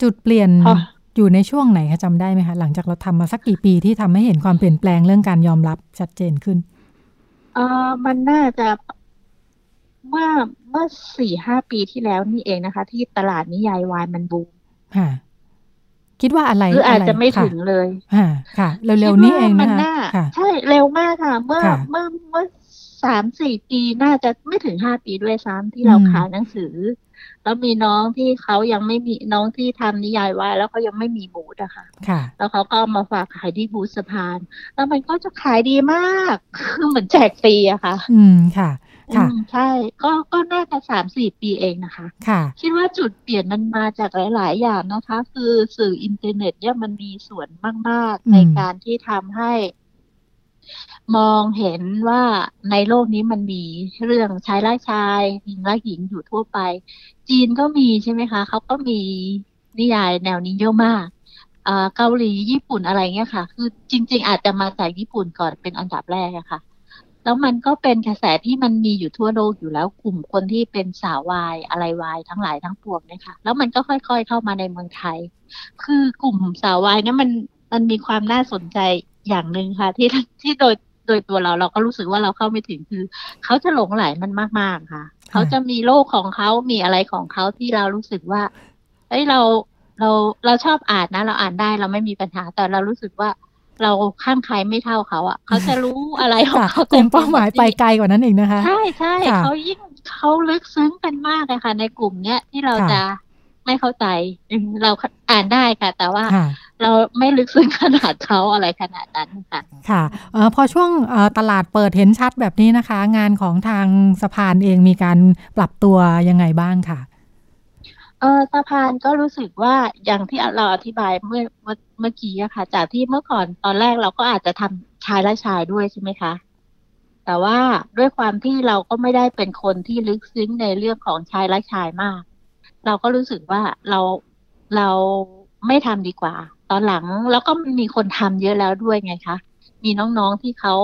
จุดเปลี่ยนอ๋ออยู่ในช่วงไหนคะจำได้ไหมคะหลังจากเราทำมาสักกี่ปีที่ทำให้เห็นความเปลี่ยนแปลงเรื่องการยอมรับชัดเจนขึ้นเออมันน่าจะ เมื่อเมื่อสี่ห้าปีที่แล้วนี่เองนะคะ ที่ตลาดนิยายวายมันบูมค่ะ คิดว่าอะไรหรืออาจไรจะไม่ค่ถึงเลยค่ะค่ะ เร็วๆนี้เองคิดว่ามันะคะน่าค่ะใช่เร็วมากค่ะ เมื่อค่ะเมื่อเมื่อสามสี่ปีน่าจะไม่ถึงห้าปีด้วยซ้ำที่เราอืมขายหนังสือ แล้วมีน้องที่เขายังไม่มีน้องที่ทำนิยายไว้แล้วเขายังไม่มีบูธอะค่ะค่ะ แล้วเขาก็เอามาฝากขายที่บูธสะพาน แล้วมันก็จะขายดีมากคือเหมือนแจกฟรีอะค่ะ อืมค่ะ ค่ะอืมใช่ ก็ก็น่าจะสามสี่ปีเองนะคะ ค่ะ คิดว่าจุดเปลี่ยนมันมาจากหลาย ๆ อย่างนะคะ คือสื่ออินเทอร์เน็ตเนี่ยมันมีส่วนมากอืมๆในการที่ทำให้ มองเห็นว่าในโลกนี้มันมีเรื่องชายรักชายหญิงรักหญิงอยู่ทั่วไป จีนก็มีใช่ไหมคะ เขาก็มีนิยายแนวนี้เยอะมากอ่าเกาหลีญี่ปุ่นอะไรเงี้ยค่ะ คือจริง ๆ อาจจะมาจากญี่ปุ่นก่อนเป็นอันดับแรกอะค่ะ แล้วมันก็เป็นกระแสที่มันมีอยู่ทั่วโลกอยู่แล้วกลุ่มคนที่เป็นสาววายอะไรวายทั้งหลายทั้งปวงเนี่ยค่ะแล้วมันก็ค่อย ๆ เข้ามาในเมืองไทย คือกลุ่มสาววายเนี่ยมันมันมีความน่าสนใจอย่างหนึ่งค่ะ ที่ที่โดยโดยตัวเราเราก็รู้สึกว่าเราเข้าไม่ถึงคือ เขาจะหลงไหลมันมาก ๆ ค่ะ เขาจะมีโลกของเขามีอะไรของเขาที่เรารู้สึกว่าเอ้ยเราเราเราชอบอ่านนะ เราอ่านได้เราไม่มีปัญหาแต่เรารู้สึกว่า เราข้างใครไม่เท่าเขาอะ เขาจะรู้อะไรของค่ะเขากลุ่มเป้าหมายไปไกลกว่านั้นอีกนะคะ ใช่ใช่ค่ะเขายิ่งเขาลึกซึ้งกันมากเลยค่ะ ในกลุ่มเนี้ยที่เราค่ะจะไม่เข้าใจอืมเราอ่านได้ค่ะ แต่ว่าค่ะเราไม่ลึกซึ้งขนาดเขาอะไรขนาดนั้นค่ะ ค่ะเออพอช่วงเอ่อตลาดเปิดเห็นชัดแบบนี้นะคะ งานของทางสะพานเองมีการปรับตัวยังไงบ้างค่ะ เออสะพานก็รู้สึกว่าอย่างที่เราอธิบายเมื่อเมื่อเมื่อกี้อะค่ะ จากที่เมื่อก่อนตอนแรกเราก็อาจจะทำชายและชายด้วยใช่ไหมคะ แต่ว่าด้วยความที่เราก็ไม่ได้เป็นคนที่ลึกซึ้งในเรื่องของชายและชายมาก เราก็รู้สึกว่าเราเราไม่ทำดีกว่า ตอนหลังแล้วก็มีคนทำเยอะแล้วด้วยไงคะ มีน้องๆที่เขา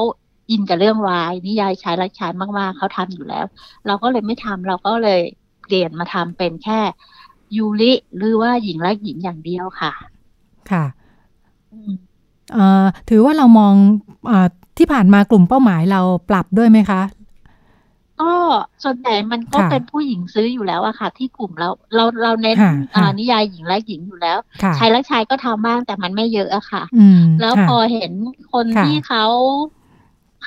อินกับเรื่องวายนิยายชายและชายมากๆเขาทำอยู่แล้ว เราก็เลยไม่ทำเราก็เลยเปลี่ยนมาทำเป็นแค่ ยูริหรือว่าหญิงและหญิงอย่างเดียวค่ะ ค่ะอืมเอ่อถือว่าเรามองเออที่ผ่านมากลุ่มเป้าหมายเราปรับด้วยไหมคะก็ส่วนใหญ่มันก็ค่ะเป็นผู้หญิงซื้ออยู่แล้วอะค่ะ ที่กลุ่มเราเราเราเน้นค่ะอ่าค่ะนิยายหญิงและหญิงอยู่แล้วค่ะชายและชายก็ทำบ้างแต่มันไม่เยอะอะค่ะอืมแล้วค่ะพอเห็นคนค่ะที่เขา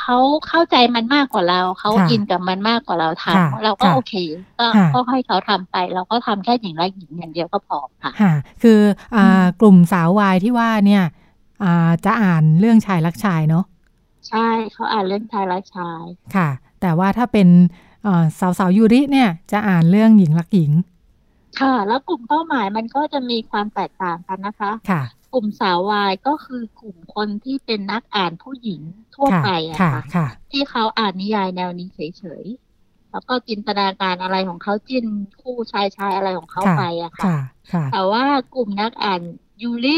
เขาเข้าใจมันมากกว่าเรา เขาค่ะอินกับมันมากกว่าเราทค่ะำเราก็ค่ะโอเค ก็ค่ะก็ให้เขาทำไป เราก็ทำแค่หญิงและหญิงอย่างเดียวก็พอค่ะค่ะคืออ่าอืมกลุ่มสาววายที่ว่าเนี่ยอ่าจะอ่านเรื่องชายรักชายเนาะใช่เขาอ่านเรื่องชายและชายค่ะ แต่ว่าถ้าเป็นเอ่อสาวสาวๆยูริเนี่ยจะอ่านเรื่องหญิงรักหญิง ค่ะ แล้วกลุ่มเป้าหมายมันก็จะมีความแตกต่างกันนะคะ ค่ะ กลุ่มสาววายก็คือกลุ่มคนที่เป็นนักอ่านผู้หญิงทั่วค่ะไปอะค่ะค่ะค่ะ ที่เขาอ่านนิยายแนวนี้เฉยๆ แล้วก็จินตนาการอะไรของเขาจิ้นคู่ชายชายอะไรของเขาค่ะไปอะค่ะค่ะค่ะ แต่ว่ากลุ่มนักอ่านยูริ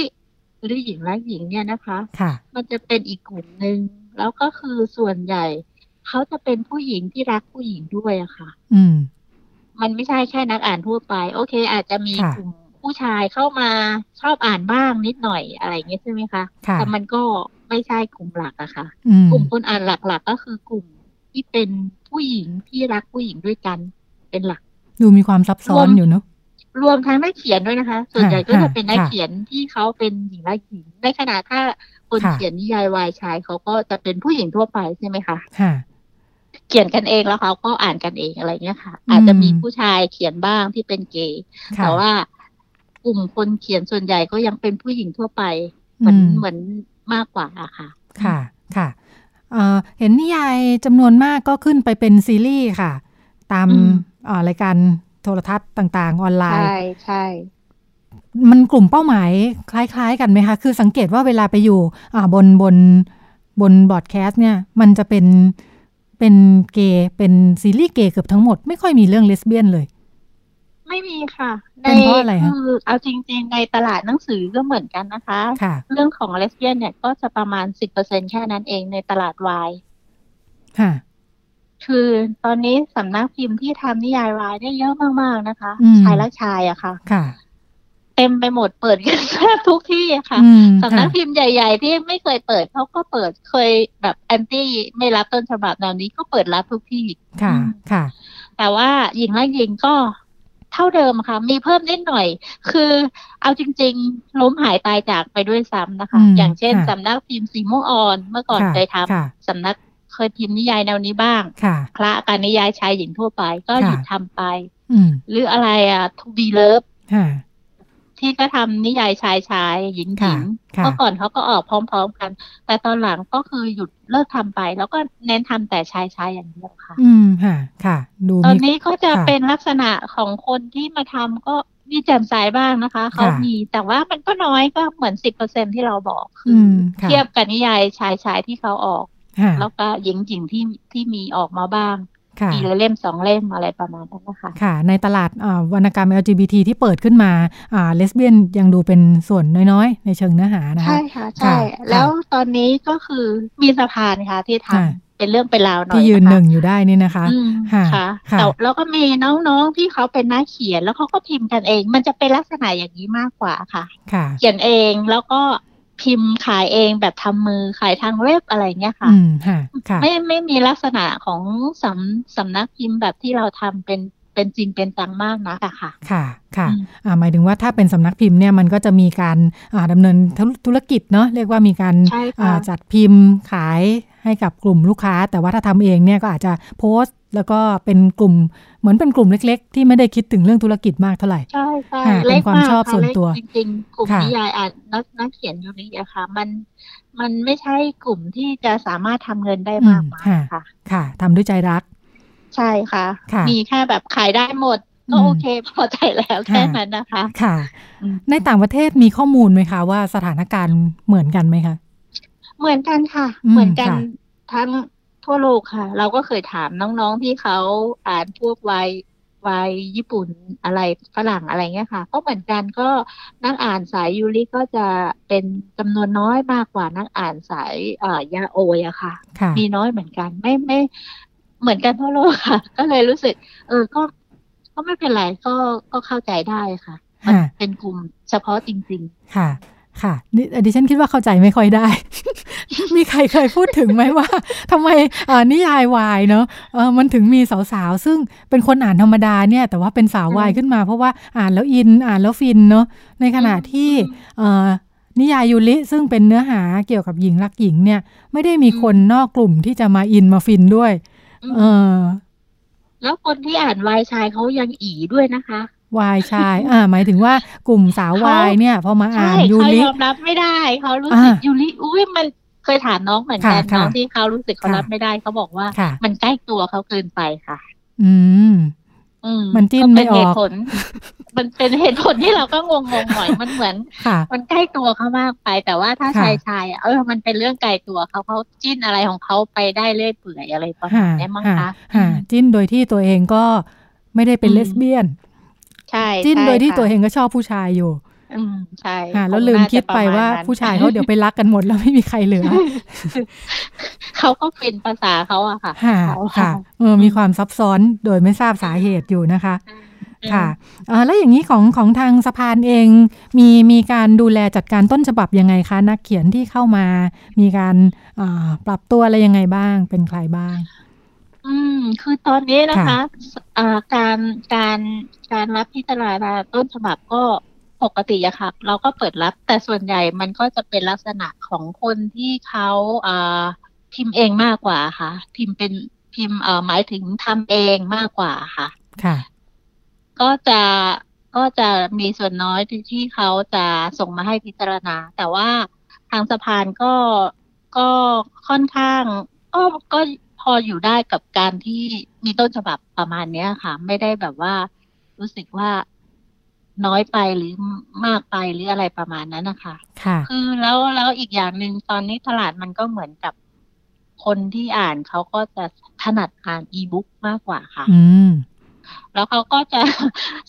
หรือหญิงรักหญิงเนี่ยนะคะค่ะมันจะเป็นอีกกลุ่มหนึ่งแล้วก็คือส่วนใหญ่ เขาจะเป็นผู้หญิงที่รักผู้หญิงด้วยอะค่ะ อืม มันไม่ใช่แค่นักอ่านทั่วไป โอเค อาจจะมีค่ะกลุ่ม ผู้ชายเข้ามาชอบอ่านบ้างนิดหน่อยอะไรอย่างเงี้ยใช่ไหมคะค่ะแต่มันก็ไม่ใช่กลุ่มหลักอะค่ะอืมกลุ่มคนอ่านหลักๆ ก็คือกลุ่มที่เป็นผู้หญิงที่รักผู้หญิงด้วยกันเป็นหลัก ดูมีความซับซ้อนรวมอยู่เนาะรวมทั้งนักเขียนด้วยนะคะ ส่วนใหญ่ก็ค่ะจะเป็นนักค่ะเขียนที่เขาเป็นหญิงรักหญิงในขณะถ้าคนค่ะเขียนนิยายวายชายเขาก็จะเป็นผู้หญิงทั่วไปใช่ไหมคะค่ะเขียนกันเองแล้วเขาก็อ่านกันเองอะไรเงี้ยค่ะอืมอาจจะมีผู้ชายเขียนบ้างที่เป็นเกย์ค่ะแต่ว่า กลุ่มคนเขียนส่วนใหญ่ก็ยังเป็นผู้หญิงทั่วไป เหมือนอืมเหมือนมากกว่าอะค่ะ ค่ะค่ะเเห็นนิยายจำนวนมากก็ขึ้นไปเป็นซีรีส์ค่ะ ตามรายการโทรทัศน์ต่าง ๆ ออนไลน์ ใช่ใช่มันกลุ่มเป้าหมายคล้าย ๆ กันไหมคะ คือสังเกตว่าเวลาไปอยู่บนบนบนบอดแคสต์เนี่ย มันจะเป็นเป็นเกย์เป็นซีรีส์เกย์เกือบทั้งหมด ไม่ค่อยมีเรื่องเลสเบี้ยนเลย ไม่มีค่ะ เป็นเพราะอะไรคะคือเอาจริง ๆ ในตลาดหนังสือก็เหมือนกันนะคะค่ะเรื่องของเลสเบี้ยนเนี่ยก็จะประมาณสิบเปอร์เซ็นแค่นั้นเองในตลาดวายค่ะ คือตอนนี้สำนักพิมพ์ที่ทำนิยายวายได้เยอะมากๆนะคะ ชายและชายอะค่ะ ค่ะเต็มไปหมดเปิดกันแทบทุกที่อะค่ะสำนักพิมพ์ใหญ่ ๆ ที่ไม่เคยเปิดเขาก็เปิดเคยแบบแอนตี้ไม่รับต้นฉบับแนวนี้ก็เปิดรับทุกที่ค่ะ ค่ะ แต่ว่าหญิงและหญิงก็ เท่าเดิมค่ะ มีเพิ่มนิดหน่อย คือเอาจริง ๆ ล้มหายตายจากไปด้วยซ้ำนะคะ อย่างเช่นสำนักพิมพ์สีม่วงอ่อนเมื่อก่อนเคยทำสำนักเคยพิมพ์นิยายแนวนี้บ้างคละการนิยายชายหญิงทั่วไปก็หยุดทำไปหรืออะไรอะทูบีเลิฟ ที่ก็ทำนิยายชายชายหญิงหญิงเมื่อก่อนเขาก็ออกพร้อม ๆ กัน แต่ตอนหลังก็คือหยุดเลิกทำไป แล้วก็เน้นทำแต่ชายชายอย่างเดียวค่ะ อืมค่ะค่ะดูตอนนี้ก็จะเป็นลักษณะของคนที่มาทำก็มีแจ่มใสบ้างนะคะ เขามีแต่ว่ามันก็น้อยก็เหมือนสิบเปอร์เซ็นที่เราบอกคือเทียบกับนิยายชายชายที่เขาออก แล้วก็หญิงหญิงที่ที่มีออกมาบ้าง ปีละเล่มสองเล่มอะไรประมาณนั้นนะคะค่ะ ในตลาดวรรณกรรม LGBT ที่เปิดขึ้นมาเลสเบี้ยนยังดูเป็นส่วนน้อยๆ ในเชิงเนื้อหานะคะ ใช่ค่ะ ใช่ แล้วตอนนี้ก็คือมีสะพานค่ะที่ทำเป็นเรื่องเป็นราวหน่อยที่ยืนหนึ่งอยู่ได้นี่นะคะค่ะแต่แล้วก็มีน้องๆที่เขาเป็นนักเขียนแล้วเขาก็พิมพ์กันเอง มันจะเป็นลักษณะอย่างนี้มากกว่าค่ะ เขียนเองแล้วก็ พิมพ์ขายเองแบบทำมือขายทางเว็บอะไรเงี้ยค่ะไม่ไม่มีลักษณะของสำสำนักพิมพ์แบบที่เราทำเป็นเป็นจริงเป็นจังมากนะค่ะ ค่ะ ค่ะหมายถึงว่าถ้าเป็นสำนักพิมพ์เนี่ยมันก็จะมีการดำเนินธุรกิจเนาะเรียกว่ามีการจัดพิมพ์ขาย ให้กับกลุ่มลูกค้า แต่ว่าถ้าทำเองเนี่ยก็อาจจะโพสต์ แล้วก็เป็นกลุ่มเหมือนเป็นกลุ่มเล็ก ๆ ที่ไม่ได้คิดถึงเรื่องธุรกิจมากเท่าไหร่ใช่ใช่เป็นความชอบส่วนตัวจริงๆกลุ่มนิยายอ่านนักนักเขียนยูนิอะค่ะมันมันไม่ใช่กลุ่มที่จะสามารถทำเงินได้มากมายค่ะ ค่ะทำด้วยใจรัก ใช่ค่ะ มีแค่แบบขายได้หมดก็โอเคพอใจแล้วแค่นั้นนะคะ ค่ะ ในต่างประเทศมีข้อมูลไหมคะว่าสถานการณ์เหมือนกันไหมคะ เหมือนกันค่ะ เหมือนกันทั้งทั่วโลกค่ะ เราก็เคยถามน้องๆที่เขาอ่านพวกวัยวายญี่ปุ่นอะไรฝรั่งอะไรเงี้ยค่ะ ก็เหมือนกันก็นักอ่านสายยูริก็จะเป็นจำนวนน้อยมากกว่านักอ่านสายอ่ายาโอยอะค่ะ มีน้อยเหมือนกันไม่ไม่เหมือนกันทั่วโลกค่ะ ก็เลยรู้สึก เออก็ก็ไม่เป็นไรก็ก็เข้าใจได้ค่ะ มันเป็นกลุ่มเฉพาะจริง ๆ ค่ะ ค่ะดิฉันคิดว่าเข้าใจไม่ค่อยได้ มีใครเคยพูดถึงไหมว่าทำไมนิยายวายเนาะเออมันถึงมีสาวๆ ซึ่งเป็นคนอ่านธรรมดาเนี่ย แต่ว่าเป็นสาววายขึ้นมา เพราะว่าอ่านแล้วอินอ่านแล้วฟินเนาะในขณะที่นิยายยูริซึ่งเป็นเนื้อหาเกี่ยวกับหญิงรักหญิงเนี่ย ไม่ได้มีคนนอกกลุ่มที่จะมาอินมาฟินด้วย เออแล้วคนที่อ่านวายชายเขายังอีด้วยนะคะ วายชาย อ่า หมายถึงว่ากลุ่มสาววายเนี่ย พอมาอ่านยูริเขายอมรับไม่ได้เขารู้สึกยูริอุ้ยมันเคยถามน้องเหมือนกันน้องที่เขารู้สึกเขารับไม่ได้เขาบอกว่า มันใกล้ตัวเขาเกินไปค่ะ อืมมันจิ้นไม่ออกมันเป็นเหตุผลที่เราก็งงงหน่อยมันเหมือนมันใกล้ตัวเขามากไป แต่ว่าถ้าชายชายเออมันเป็นเรื่องไกลตัวเขาเขาจิ้นอะไรของเขาไปได้เรื่อยเปื่อยอะไรประมาณนี้มั้งคะจิ้นโดยที่ตัวเองก็ไม่ได้เป็นเลสเบี้ยนใช่จิ้นโดยที่ตัวเองก็ชอบผู้ชายอยู่อืมใช่แล้วลืมคิดไปว่าผู้ชายเขาเดี๋ยวไปรักกันหมดแล้วไม่มีใครเหลือเขาก็เป็นภาษาเขาอะค่ะค่ะเออมีความซับซ้อนโดยไม่ทราบสาเหตุอยู่นะคะ ค่ะแล้วอย่างนี้ของของทางสะพานเองมีมีการดูแลจัดการต้นฉบับยังไงคะ นักเขียนที่เข้ามา มีการปรับตัวอะไรยังไงบ้าง เป็นใครบ้าง อืม คือตอนนี้นะคะะการการการรับพิจารณาต้นฉบับก็ปกติอะค่ะ เราก็เปิดรับ แต่ส่วนใหญ่มันก็จะเป็นลักษณะของคนที่เขาอ่าพิมพ์เองมากกว่าค่ะ พิมพ์เป็นพิมพ์เอ่อหมายถึงทำเองมากกว่าค่ะ ค่ะ ก็จะก็จะมีส่วนน้อยที่ที่เขาจะส่งมาให้พิจารณา แต่ว่าทางสะพานก็ก็ค่อนข้างก็ก็พ ออยู่ได้กับการที่มีต้นฉบับประมาณเนี้ยค่ะ ไม่ได้แบบว่า รู้สึกว่าน้อยไปหรือมากไปหรืออะไรประมาณนั้นนะคะค่ะ คือแล้วแล้วอีกอย่างหนึ่งตอนนี้ตลาดมันก็เหมือนกับคนที่อ่านเขาก็จะถนัดอ่านอีบุ๊กมากกว่าค่ะ อืมแล้วเขาก็จะ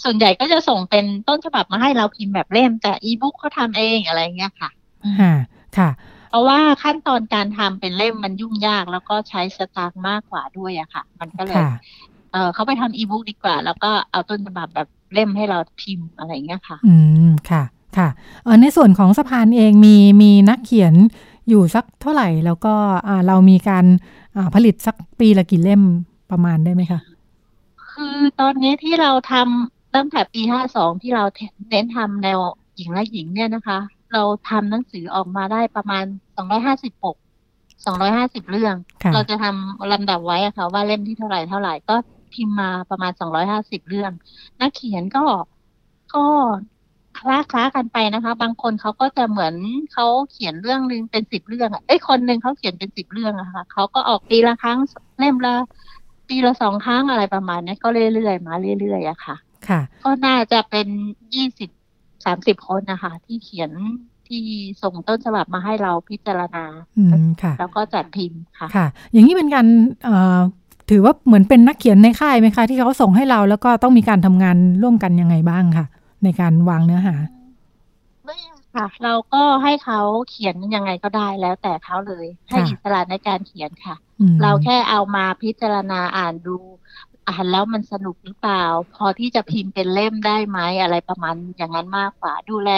ส่วนใหญ่ก็จะส่งเป็นต้นฉบับมาให้เราพิมพ์แบบเล่ม แต่อีบุ๊กเขาทำเองอะไรเงี้ยค่ะค่ะค่ะเพ ราะว่าขั้นตอนการทำเป็นเล่มมันยุ่งยาก แล้วก็ใช้สตางค์มากกว่าด้วยอะค่ะ มันก็เลยค่ะเออเขาไปทำอีบุ๊กดีกว่า แล้วก็เอาต้นฉบับแบบเล่มให้เราพิมพ์อะไรเงี้ยค่ะ อืมค่ะค่ะเออในส่วนของสะพานเองมีมีนักเขียนอยู่สักเท่าไหร่ แล้วก็อ่าเรามีการอ่าผลิตสักปีละกี่เล่มประมาณได้ไหมคะคือตอนนี้ที่เราทำตั้งแต่ปีห้าสองที่เราเน้นทำแนวหญิงและหญิงเนี่ยนะคะ เราทำหนังสือออกมาได้ประมาณสองร้อยห้าสิบปกสองร้อยห้าสิบเรื่องค่ะเราจะทำลำดับไว้อะค่ะ ว่าเล่มที่เท่าไหร่เท่าไหร่ก็พิมพ์มาประมาณสองร้อยห้าสิบเรื่อง นักเขียนก็ก็คล้าคล้ากันไปนะคะ บางคนเขาก็จะเหมือนเขาเขียนเรื่องหนึ่งเป็นสิบเรื่องอะเอ้ยคนหนึ่งเขาเขียนเป็นสิบเรื่องอะค่ะเขาก็ออกปีละครั้งเล่มละปีละสองครั้งอะไรประมาณนี้ก็เรื่อยๆมาเรื่อยๆอะค่ะ ค่ะ ก็น่าจะเป็นยี่สิบ สามสิบคนนะคะ ที่เขียนที่ส่งต้นฉบับมาให้เราพิจารณาอืมค่ะแล้วก็จัดพิมพ์ค่ะค่ะ อย่างนี้เป็นการเอ่อถือว่าเหมือนเป็นนักเขียนในค่ายไหมคะ ที่เขาส่งให้เราแล้วก็ต้องมีการทำงานร่วมกันยังไงบ้างค่ะ ในการวางเนื้อหาไม่ค่ะ เราก็ให้เขาเขียนยังไงก็ได้แล้วแต่เขาเลย ให้ค่ะอิสระในการเขียนค่ะอืมเราแค่เอามาพิจารณาอ่านดู อ่านแล้วมันสนุกหรือเปล่า พอที่จะพิมพ์เป็นเล่มได้ไหมอะไรประมาณอย่างนั้นมากกว่า ดูแล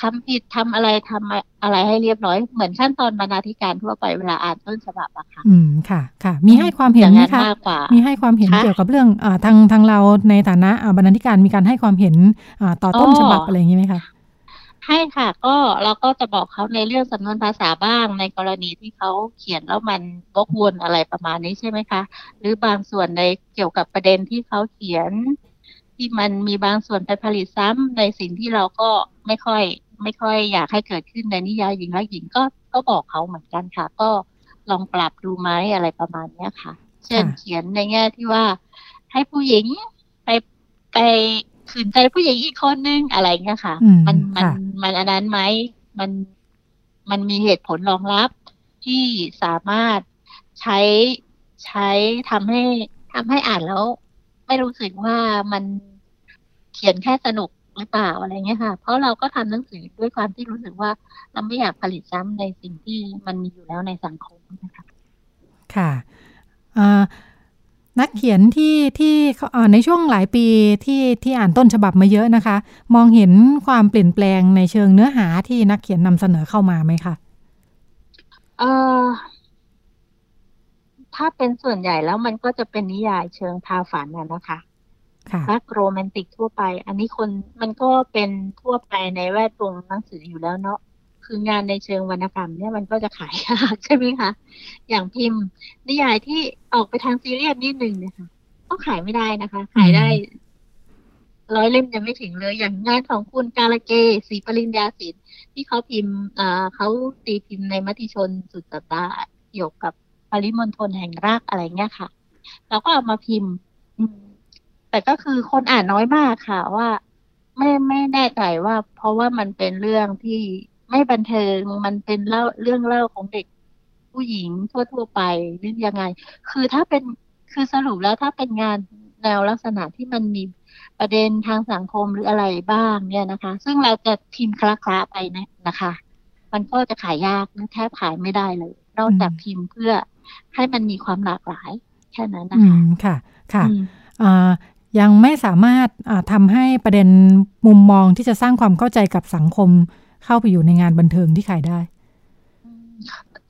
ทำผิดทำอะไรทำอะไรให้เรียบร้อย เหมือนขั้นตอนบรรณาธิการทั่วไปเวลาอ่านต้นฉบับอะค่ะ อืมค่ะ ค่ะ มีให้ความเห็นอย่างไหมนั้นคะมากกว่ามีให้ความเห็นคะเกี่ยวกับเรื่องอาทางทางเราในฐานะอ่าบรรณาธิการมีการให้ความเห็นอ่าต่อต้นอ๋อฉบับอะไรอย่างนี้ไหมคะ ให้ค่ะ ก็เราก็จะบอกเขาในเรื่องสำนวนภาษาบ้าง ในกรณีที่เขาเขียนแล้วมันวกวนอะไรประมาณนี้ใช่ไหมคะ หรือบางส่วนในเกี่ยวกับประเด็นที่เขาเขียน ที่มันมีบางส่วนไปผลิตซ้ำในสิ่งที่เราก็ไม่ค่อย ไม่ค่อยอยากให้เกิดขึ้นในนิยายหญิงและหญิงก็ก็บอกเขาเหมือนกันค่ะ ก็ลองปรับดูไหมอะไรประมาณเนี้ยค่ะ เช่นค่ะเขียนในแง่ที่ว่าให้ผู้หญิงไปไป ขืนใจผู้หญิงอีกคนนึงอะไรเงี้ยค่ะอืมมันมันค่ะมันอันนั้นไหมมันมันมีเหตุผลรองรับที่สามารถใช้ใช้ทำให้ทำให้อ่านแล้ว ไม่รู้สึกว่ามันเขียนแค่สนุกหรือเปล่าอะไรเงี้ยค่ะ เพราะเราก็ทำหนังสือด้วยความที่รู้สึกว่าเราไม่อยากผลิตซ้ำในสิ่งที่มันมีอยู่แล้วในสังคมนะคะค่ะอ่า นักเขียนที่ที่เขาอ่าในช่วงหลายปีที่ที่อ่านต้นฉบับมาเยอะนะคะ มองเห็นความเปลี่ยนแปลงในเชิงเนื้อหาที่นักเขียนนำเสนอเข้ามาไหมคะเออถ้าเป็นส่วนใหญ่แล้วมันก็จะเป็นนิยายเชิงพาฝันน่ะนะคะค่ะรักโรแมนติกทั่วไป อันนี้คนมันก็เป็นทั่วไปในแวดวงหนังสืออยู่แล้วเนาะ คืองานในเชิงวรรณกรรมเนี่ยมันก็จะขายยากใช่ไหมคะ อย่างพิมพ์ นิยายที่ออกไปทางซีเรียสนิดนึงเนะคะก็ขายไม่ได้นะคะ ขายได้ร้อยเล่มยังไม่ถึงเลย อย่างงานของคุณกาลเกศรีปริญญาศิลป์ที่เขาพิมพ์อ่าเขาตีพิมพ์ในมติชนสุดสัปดาห์เกี่ยวกับปริมณฑลแห่งรักอะไรเงี้ยค่ะเราก็เอามาพิมพ์อืมแต่ก็คือคนอ่านน้อยมากค่ะว่า ไม่ไม่แน่ใจว่า เพราะว่ามันเป็นเรื่องที่ ไม่บันเทิงมันเป็นเล่าเรื่องเล่าของเด็กผู้หญิงทั่วๆไปหรือยังไง คือถ้าเป็นคือสรุปแล้วถ้าเป็นงานแนวลักษณะที่มันมีประเด็นทางสังคมหรืออะไรบ้างเนี่ยนะคะ ซึ่งเราจะพิมพ์คละๆไปนะนะคะ มันก็จะขายยากนะแทบขายไม่ได้เลย นอกจากพิมพ์เพื่อให้มันมีความหลากหลายแค่นั้นนะอืคะมค่ะ ค่ะอืมอ่ายังไม่สามารถอ่าทำให้ประเด็นมุมมองที่จะสร้างความเข้าใจกับสังคม เข้าไปอยู่ในงานบันเทิงที่ขายได้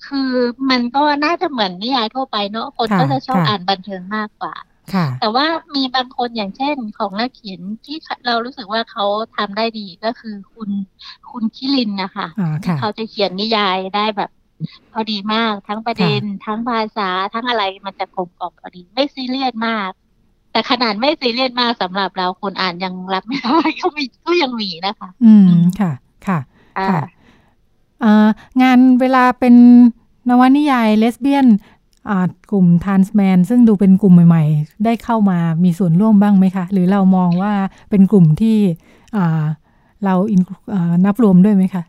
คือมันก็น่าจะเหมือนนิยายทั่วไปเนอะคนค่ะก็จะชอบค่ะอ่านบันเทิงมากกว่าค่ะแต่ว่ามีบางคนอย่างเช่นของนักเขียนที่เรารู้สึกว่าเขาทำได้ดีก็คือคุณคุณคิรินนะคะอ่าที่ค่ะเขาจะเขียนนิยายได้แบบพอดีมาก ทั้งประเด็น ทั้งภาษาทั้งอะไรมันจะกลมกล่อมพอดีไม่ซีเรียสมาก แต่ขนาดไม่ซีเรียสมากสำหรับเราคนอ่านยังรับไม่ได้ก็มีก็ยังมีนะคะ อืมค่ะ ค่ะอ่าค่ะอ่า งานเวลาเป็นนวนิยายเลสเบี้ยนกลุ่มทานส์แมนซึ่งดูเป็นกลุ่มใหม่ ๆ ได้เข้ามามีส่วนร่วมบ้างไหมคะ หรือเรามองว่าเป็นกลุ่มที่เรานับรวมด้วยไหมคะ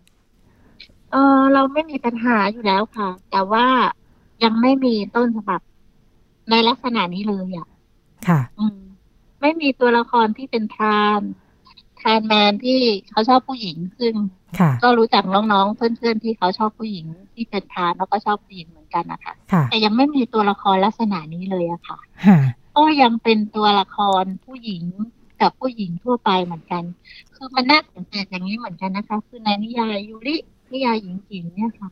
เออเราไม่มีปัญหาอยู่แล้วค่ะ แต่ว่ายังไม่มีต้นฉบับในลักษณะนี้เลยอะ ค่ะ อืม ไม่มีตัวละครที่เป็นทาน ทานแมนที่เขาชอบผู้หญิงซึ่งก็รู้จักน้องๆ เพื่อนๆที่เขาชอบผู้หญิงที่เป็นทานแล้วก็ชอบผู้หญิงเหมือนกันนะคะแต่ยังไม่มีตัวละครลักษณะนี้เลยอะค่ะก็ยังเป็นตัวละครผู้หญิงกับผู้หญิงทั่วไปเหมือนกัน คือมันน่าสังเกตอย่างนี้เหมือนกันนะคะ คือในนิยายยูรินิยายหญิงหญิงเนี่ยค่ะ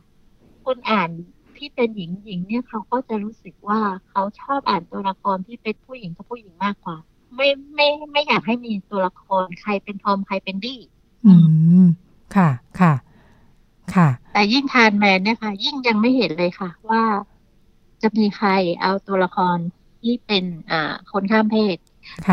คนอ่านที่เป็นหญิงหญิงเนี่ยเขาก็จะรู้สึกว่าเขาชอบอ่านตัวละครที่เป็นผู้หญิงกับผู้หญิงมากกว่า ไม่ไม่ไม่อยากให้มีตัวละครใครเป็นทอมใครเป็นดี้อืมค่ะค่ะ ค่ะ แต่ยิ่งทานแมนเนี่ยค่ะ ยิ่งยังไม่เห็นเลยค่ะ ว่าจะมีใครเอาตัวละครที่เป็นอ่าคนข้ามเพศ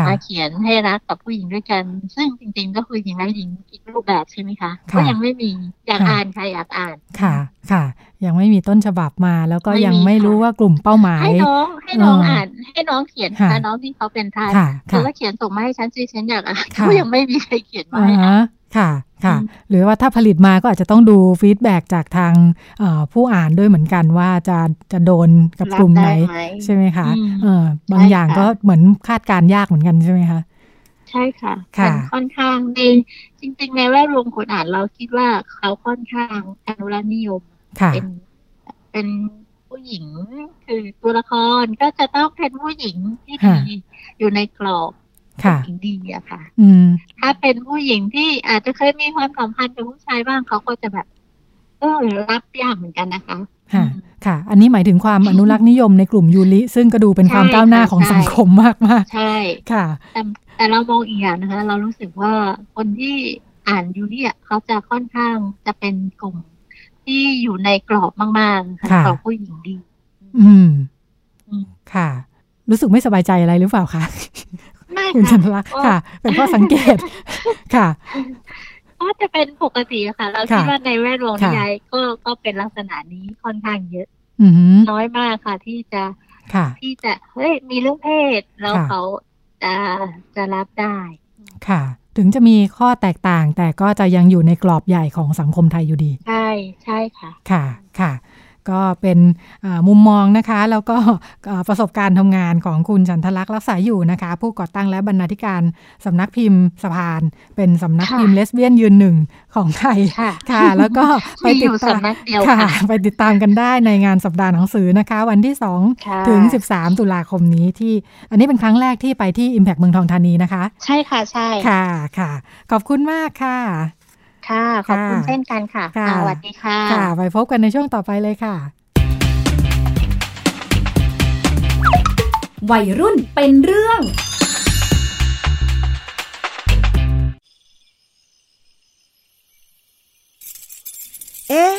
มาเขียนให้รักกับผู้หญิงด้วยกัน ซึ่งจริงๆก็คือหญิงและหญิงอีกรูปแบบใช่ไหมคะก็ยังไม่มีอยากอ่านใครอยากอ่านค่ะค่ะ ยังไม่มีต้นฉบับมาแล้วก็ยังไม่รู้ว่ากลุ่มเป้าหมาย ให้น้องให้น้องอ่าน ให้น้องเขียนค่ะน้องที่เขาเป็นทานคือว่าเขียนส่งมาให้ฉันซิฉันอยากอ่านก็ยังไม่มีใครเขียนมาให้อ่าน ค่ะค่ะหรือว่าถ้าผลิตมาก็อาจจะต้องดูฟีดแบ็จากทางผู้อ่านด้วยเหมือนกันว่าจะจะโดนกับกลุ่มไหนใช่ไหมคะเออบางอย่างก็เหมือนคาดการยากเหมือนกันใช่ไหมคะใช่ค่ะค่อนข้างในจริง ๆ ในแวดวงคนอ่านเราคิดว่าเขาค่อนข้างอนุรักษ์นิยมเป็นเป็นผู้หญิงคือตัวละครก็จะต้องเป็นผู้หญิงที่ดีอยู่ในกรอบ ผู้หญิงดีอะค่ะอืมถ้าเป็นผู้หญิงที่อาจจะเคยมีความสัมพันธ์กับผู้ชายบ้างเขาก็จะแบบเออรับยากเหมือนกันนะคะค่ะค่ะ อันนี้หมายถึงความอนุรักษ์นิยมในกลุ่มยูริซึ่งก็ดูเป็นความก้าวหน้าของสังคมมากมากใช่ ค่ะ แต่แต่เรามองอีกอย่างนะคะ เรารู้สึกว่าคนที่อ่านยูริอะเขาจะค่อนข้างจะเป็นกลุ่มที่อยู่ในกรอบมากๆค่ะกรอบผู้หญิงดี อืม ค่ะ รู้สึกไม่สบายใจอะไรหรือเปล่าคะ คุณชันลักษ์ค่ะ เป็นข้อสังเกตค่ะก็จะเป็นปกติค่ะ เราคิดว่าในแวดวงนิยายก็ก็เป็นลักษณะนี้ค่อนข้างเยอะน้อยมากค่ะ ที่จะที่จะเฮ้ยมีเรื่องเพศแล้วเขาจะจะรับได้ค่ะ ถึงจะมีข้อแตกต่างแต่ก็จะยังอยู่ในกรอบใหญ่ของสังคมไทยอยู่ดี ใช่ใช่ค่ะ ค่ะค่ะ ก็เป็นมุมมองนะคะ แล้วก็ประสบการณ์ทำงานของคุณฉันทลักษ์รักษาอยู่นะคะ ผู้ก่อตั้งและบรรณาธิการสำนักพิมพ์สะพาน เป็นสำนักพิมพ์เลสเบี้ยนยืนหนึ่งของไทยค่ะ แล้วก็ไปติดตามค่ะ ไปติดตามกันได้ในงานสัปดาห์หนังสือนะคะ วันที่ 2 ถึง 13 ตุลาคมนี้ที่ อันนี้เป็นครั้งแรกที่ไปที่ Impact เมืองทองธานีนะคะ ใช่ค่ะใช่ค่ะค่ะ ขอบคุณมากค่ะ ค่ะ ขอบคุณเช่นกันค่ะ สวัสดีค่ะ ค่ะ ไปพบกันในช่วงต่อไปเลยค่ะ วัยรุ่นเป็นเรื่องเอ๊ะ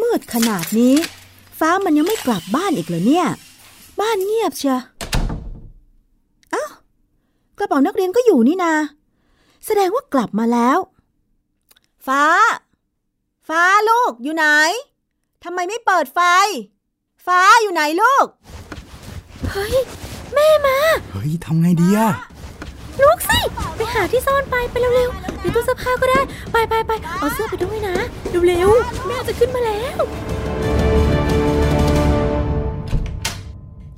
มืดขนาดนี้ ฟ้ามันยังไม่กลับบ้านอีกเหรอเนี่ย บ้านเงียบเชียอ้าวกระเป๋านักเรียนก็อยู่นี่นา แสดงว่ากลับมาแล้ว ฟ้า ฟ้าลูกอยู่ไหนทำไมไม่เปิดไฟ ฟ้าอยู่ไหนลูก เฮ้ย แม่มา เฮ้ยทำไงดีอะลูกสิ ไปหาที่ซ่อนไปไปเร็วๆหรือตู้เสื้อผ้าก็ได้ ไปไปไปเอาเสื้อไปด้วยนะเร็วๆแม่จะขึ้นมาแล้ว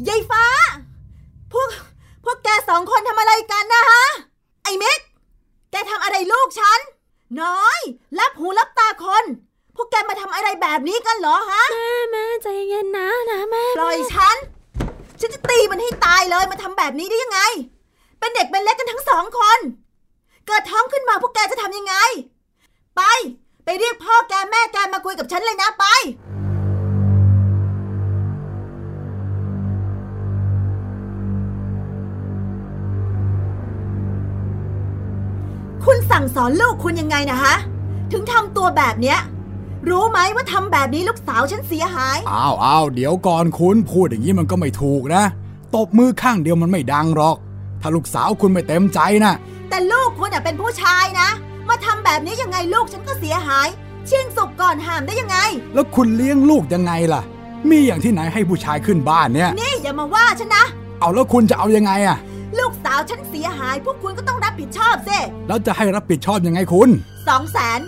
ยายฟ้า พวก พวกแกสองคนทำอะไรกันนะฮะ ไอ้เม็ก แกทำอะไรลูกฉัน น้อยรับหูรับตาคน พวกแกมาทำอะไรแบบนี้กันเหรอฮะ แม่แม่ใจเย็นนะนะแม่ปล่อยฉัน ฉันจะตีมันให้ตายเลยมาทำแบบนี้ได้ยังไง เป็นเด็กเป็นเล็กกันทั้งสองคน เกิดท้องขึ้นมาพวกแกจะทำยังไง ไป ไปเรียกพ่อแกแม่แกมาคุยกับฉันเลยนะไป คุณสั่งสอนลูกคุณยังไงนะฮะ ถึงทำตัวแบบเนี้ย รู้ไหมว่าทำแบบนี้ลูกสาวฉันเสียหาย อ้าวอ้าวเดี๋ยวก่อนคุณพูดอย่างนี้มันก็ไม่ถูกนะ ตบมือข้างเดียวมันไม่ดังหรอก ถ้าลูกสาวคุณไม่เต็มใจนะ แต่ลูกคุณเป็นผู้ชายนะ มาทำแบบนี้ยังไงลูกฉันก็เสียหายชิงสุกก่อนห้ามได้ยังไง แล้วคุณเลี้ยงลูกยังไงล่ะ มีอย่างที่ไหนให้ผู้ชายขึ้นบ้านเนี่ย นี่อย่ามาว่าฉันนะ เอาแล้วคุณจะเอายังไงอะ ลูกสาวฉันเสียหาย พวกคุณก็ต้องรับผิดชอบสิแล้วจะให้รับผิดชอบยังไงคุณสองแสน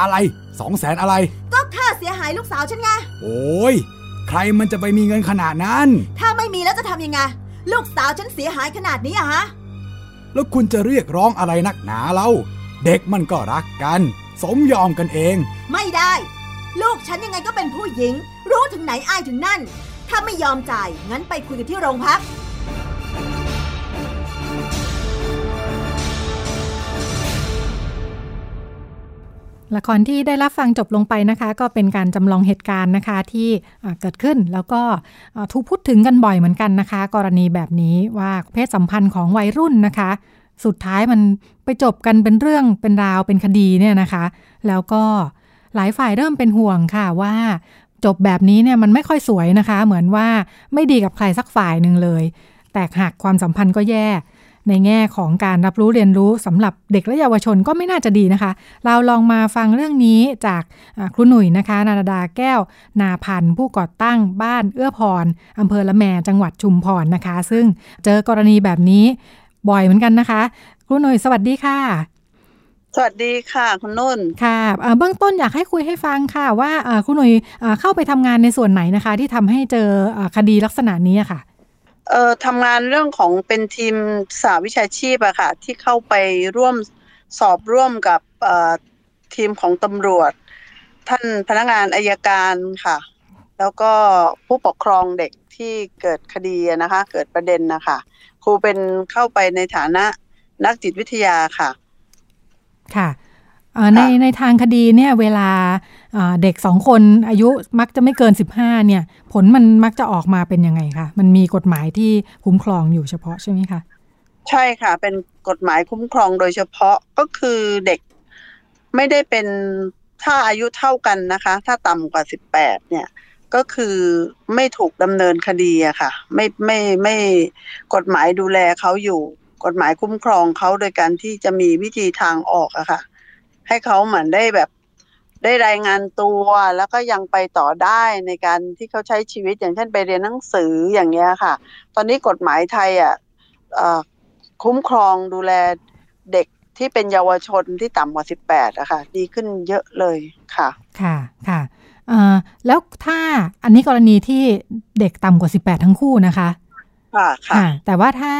อะไรสองแสนอะไร ก็ค่าเสียหายลูกสาวฉันไง โอ้ยใครมันจะไปมีเงินขนาดนั้น ถ้าไม่มีแล้วจะทำยังไง ลูกสาวฉันเสียหายขนาดนี้อะฮะ แล้วคุณจะเรียกร้องอะไรนักหนาเล่า เด็กมันก็รักกัน สมยอมกันเอง ไม่ได้ ลูกฉันยังไงก็เป็นผู้หญิง รู้ถึงไหนอายถึงนั่น ถ้าไม่ยอมจ่าย งั้นไปคุยกันที่โรงพัก ละครที่ได้รับฟังจบลงไปนะคะ ก็เป็นการจำลองเหตุการณ์นะคะที่เกิดขึ้นแล้วก็ถูกพูดถึงกันบ่อยเหมือนกันนะคะ กรณีแบบนี้ว่าเพศสัมพันธ์ของวัยรุ่นนะคะ สุดท้ายมันไปจบกันเป็นเรื่องเป็นราวเป็นคดีเนี่ยนะคะ แล้วก็หลายฝ่ายเริ่มเป็นห่วงค่ะว่าจบแบบนี้เนี่ยมันไม่ค่อยสวยนะคะ เหมือนว่าไม่ดีกับใครสักฝ่ายหนึ่งเลย แตกหักความสัมพันธ์ก็แย่ ในแง่ของการรับรู้เรียนรู้สำหรับเด็กและเยาวชนก็ไม่น่าจะดีนะคะ เราลองมาฟังเรื่องนี้จากอ่าครูหนุ่ยนะคะนาราดาแก้ว นาพันธ์ผู้ก่อตั้งบ้านเอื้อพรอำเภอละแมจังหวัดชุมพรนะคะ ซึ่งเจอกรณีแบบนี้บ่อยเหมือนกันนะคะ ครูหนุ่ยสวัสดีค่ะสวัสดีค่ะคุณนุ่นค่ะเอ่อเบื้องต้นอยากให้คุยให้ฟังค่ะ ว่าเอ่อครูหนุ่ยเอ่อเข้าไปทำงานในส่วนไหนนะคะ ที่ทำให้เจอเอ่อคดีลักษณะนี้อะค่ะ เอ่อทำงานเรื่องของเป็นทีมสาวิชาชีพอะค่ะ ที่เข้าไปร่วมสอบร่วมกับเอ่อทีมของตำรวจ ท่านพนักงานอายการค่ะ แล้วก็ผู้ปกครองเด็กที่เกิดคดีนะคะ เกิดประเด็นนะคะครูเป็นเข้าไปในฐานะนักจิตวิทยาค่ะ ค่ะ ในค่ะในทางคดีเนี่ยเวลาเอ่อเด็กสองคนอายุมักจะไม่เกิน 15เนี่ยผลมันมักจะออกมาเป็นยังไงคะมันมีกฎหมายที่คุ้มครองอยู่เฉพาะใช่ไหมคะใช่ค่ะ เป็นกฎหมายคุ้มครองโดยเฉพาะก็คือเด็กไม่ได้เป็นถ้าอายุเท่ากันนะคะ ถ้าต่ำกว่าสิบแปดเนี่ยก็คือไม่ถูกดำเนินคดีอะค่ะ ไม่ไม่ไม่กฎหมายดูแลเขาอยู่ กฎหมายคุ้มครองเขาโดยการที่จะมีวิธีทางออกอะค่ะ ให้เขาเหมือนได้แบบได้รายงานตัวแล้วก็ยังไปต่อได้ในการที่เขาใช้ชีวิตอย่างเช่นไปเรียนหนังสืออย่างเงี้ยค่ะ ตอนนี้กฎหมายไทยอะเอ่อคุ้มครองดูแลเด็กที่เป็นเยาวชนที่ต่ำกว่า 18อะค่ะ ดีขึ้นเยอะเลยค่ะ ค่ะค่ะเอ่อแล้วถ้าอันนี้กรณีที่เด็กต่ำกว่า 18 ทั้งคู่นะคะ ค่ะค่ะ แต่ว่าถ้า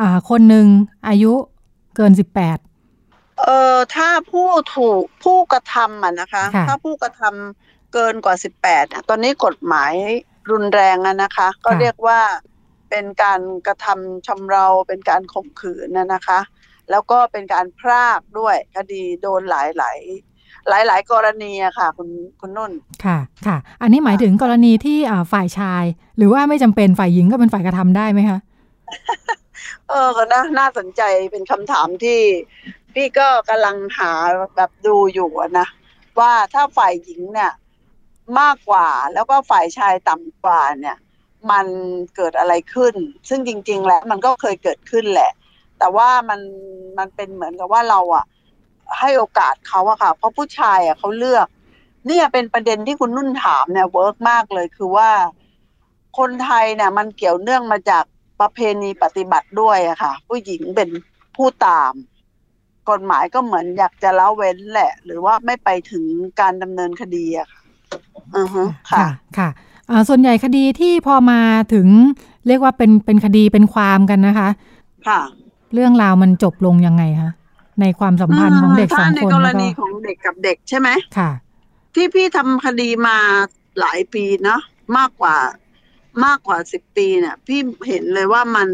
อ่าคนหนึ่งอายุเกิน 18 เอ่อถ้าผู้ถูกผู้กระทำอะนะคะ ค่ะ ถ้าผู้กระทำเกินกว่า18อะตอนนี้กฎหมายรุนแรงอะนะคะ ก็เรียกว่าเป็นการกระทำชำเราเป็นการข่มขืนนะนะคะ แล้วก็เป็นการพรากด้วยคดีโดนหลายหลายหลายหลายๆกรณีอะค่ะ คุณคุณนุ่น ค่ะ ค่ะ อันนี้หมายถึงกรณีที่อ่าฝ่ายชาย หรือว่าไม่จำเป็นฝ่ายหญิงก็เป็นฝ่ายกระทำได้ไหมคะ เออก็น่าน่าสนใจเป็นคำถามที่ พี่ก็กำลังหาแบบดูอยู่นะ ว่าถ้าฝ่ายหญิงเนี่ยมากกว่าแล้วก็ฝ่ายชายต่ำกว่าเนี่ย มันเกิดอะไรขึ้น ซึ่งจริง ๆ แล้วมันก็เคยเกิดขึ้นแหละ แต่ว่ามันมันเป็นเหมือนกับว่าเราอะให้โอกาสเขาอะค่ะ เพราะผู้ชายอะเขาเลือก เนี่ยเป็นประเด็นที่คุณนุ่นถามเนี่ย work มากเลยคือว่า คนไทยเนี่ยมันเกี่ยวเนื่องมาจากประเพณีปฏิบัติด้วยอะค่ะ ผู้หญิงเป็นผู้ตาม กฎหมายก็เหมือนอยากจะละเว้นแหละ หรือว่าไม่ไปถึงการดำเนินคดีอะค่ะอือฮึค่ะค่ะอ่าส่วนใหญ่คดีที่พอมาถึงเรียกว่าเป็นเป็นคดีเป็นความกันนะคะ ค่ะ เรื่องราวมันจบลงยังไงคะในความสัมพันธ์ของเด็กสองถ้าในคนกรแล้วก็ณีของเด็กกับเด็กใช่ไหมค่ะ ที่พี่ทำคดีมาหลายปีเนาะมากกว่ามากกว่าสิบปีเนี่ย พี่เห็นเลยว่ามัน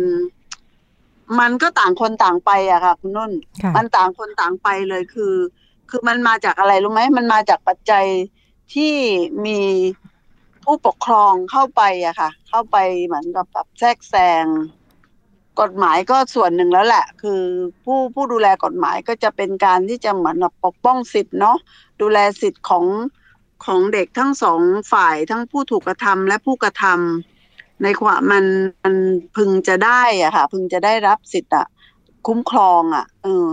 มันก็ต่างคนต่างไปอะค่ะ คุณนุ่นค่ะมันต่างคนต่างไปเลยคือ คือมันมาจากอะไรรู้ไหมมันมาจากปัจจัยที่มีผู้ปกครองเข้าไปอะค่ะ เข้าไปเหมือนกับแบบแทรกแซงกฎหมายก็ส่วนหนึ่งแล้วแหละ คือผู้ผู้ดูแลกฎหมายก็จะเป็นการที่จะเหมือนแบบปกป้องสิทธิ์เนาะดูแลสิทธิ์ของของเด็กทั้งสองฝ่ายทั้งผู้ถูกกระทำและผู้กระทำ ในความมันมันพึงจะได้อะค่ะ พึงจะได้รับสิทธิ์อะคุ้มครองอะเออ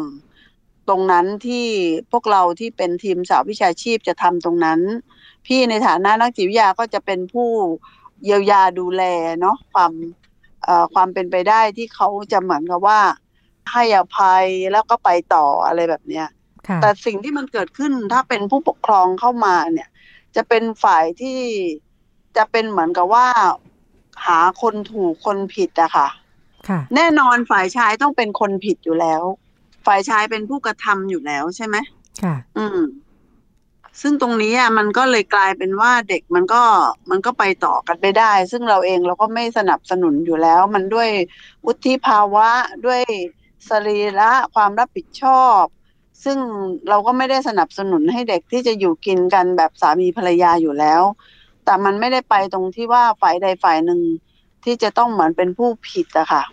ตรงนั้นที่พวกเราที่เป็นทีมสาววิชาชีพจะทำตรงนั้น พี่ในฐานะนักจิตวิทยาก็จะเป็นผู้เยียวยาดูแลเนาะความเอ่อความเป็นไปได้ที่เขาจะเหมือนกับว่า ให้อภัยแล้วก็ไปต่ออะไรแบบเนี้ยค่ะแต่สิ่งที่มันเกิดขึ้นถ้าเป็นผู้ปกครองเข้ามาเนี่ย จะเป็นฝ่ายที่จะเป็นเหมือนกับว่า หาคนถูกคนผิดอะค่ะ ค่ะ แน่นอนฝ่ายชายต้องเป็นคนผิดอยู่แล้ว ฝ่ายชายเป็นผู้กระทำอยู่แล้วใช่ไหมค่ะ อืม ซึ่งตรงนี้อะมันก็เลยกลายเป็นว่าเด็กมันก็มันก็ไปต่อกันไม่ได้ ซึ่งเราเองเราก็ไม่สนับสนุนอยู่แล้ว มันด้วยวุฒิภาวะด้วยสรีระความรับผิดชอบ ซึ่งเราก็ไม่ได้สนับสนุนให้เด็กที่จะอยู่กินกันแบบสามีภรรยาอยู่แล้ว แต่มันไม่ได้ไปตรงที่ว่าฝ่ายใดฝ่ายหนึ่งที่จะต้องเหมือนเป็นผู้ผิดอะค่ะ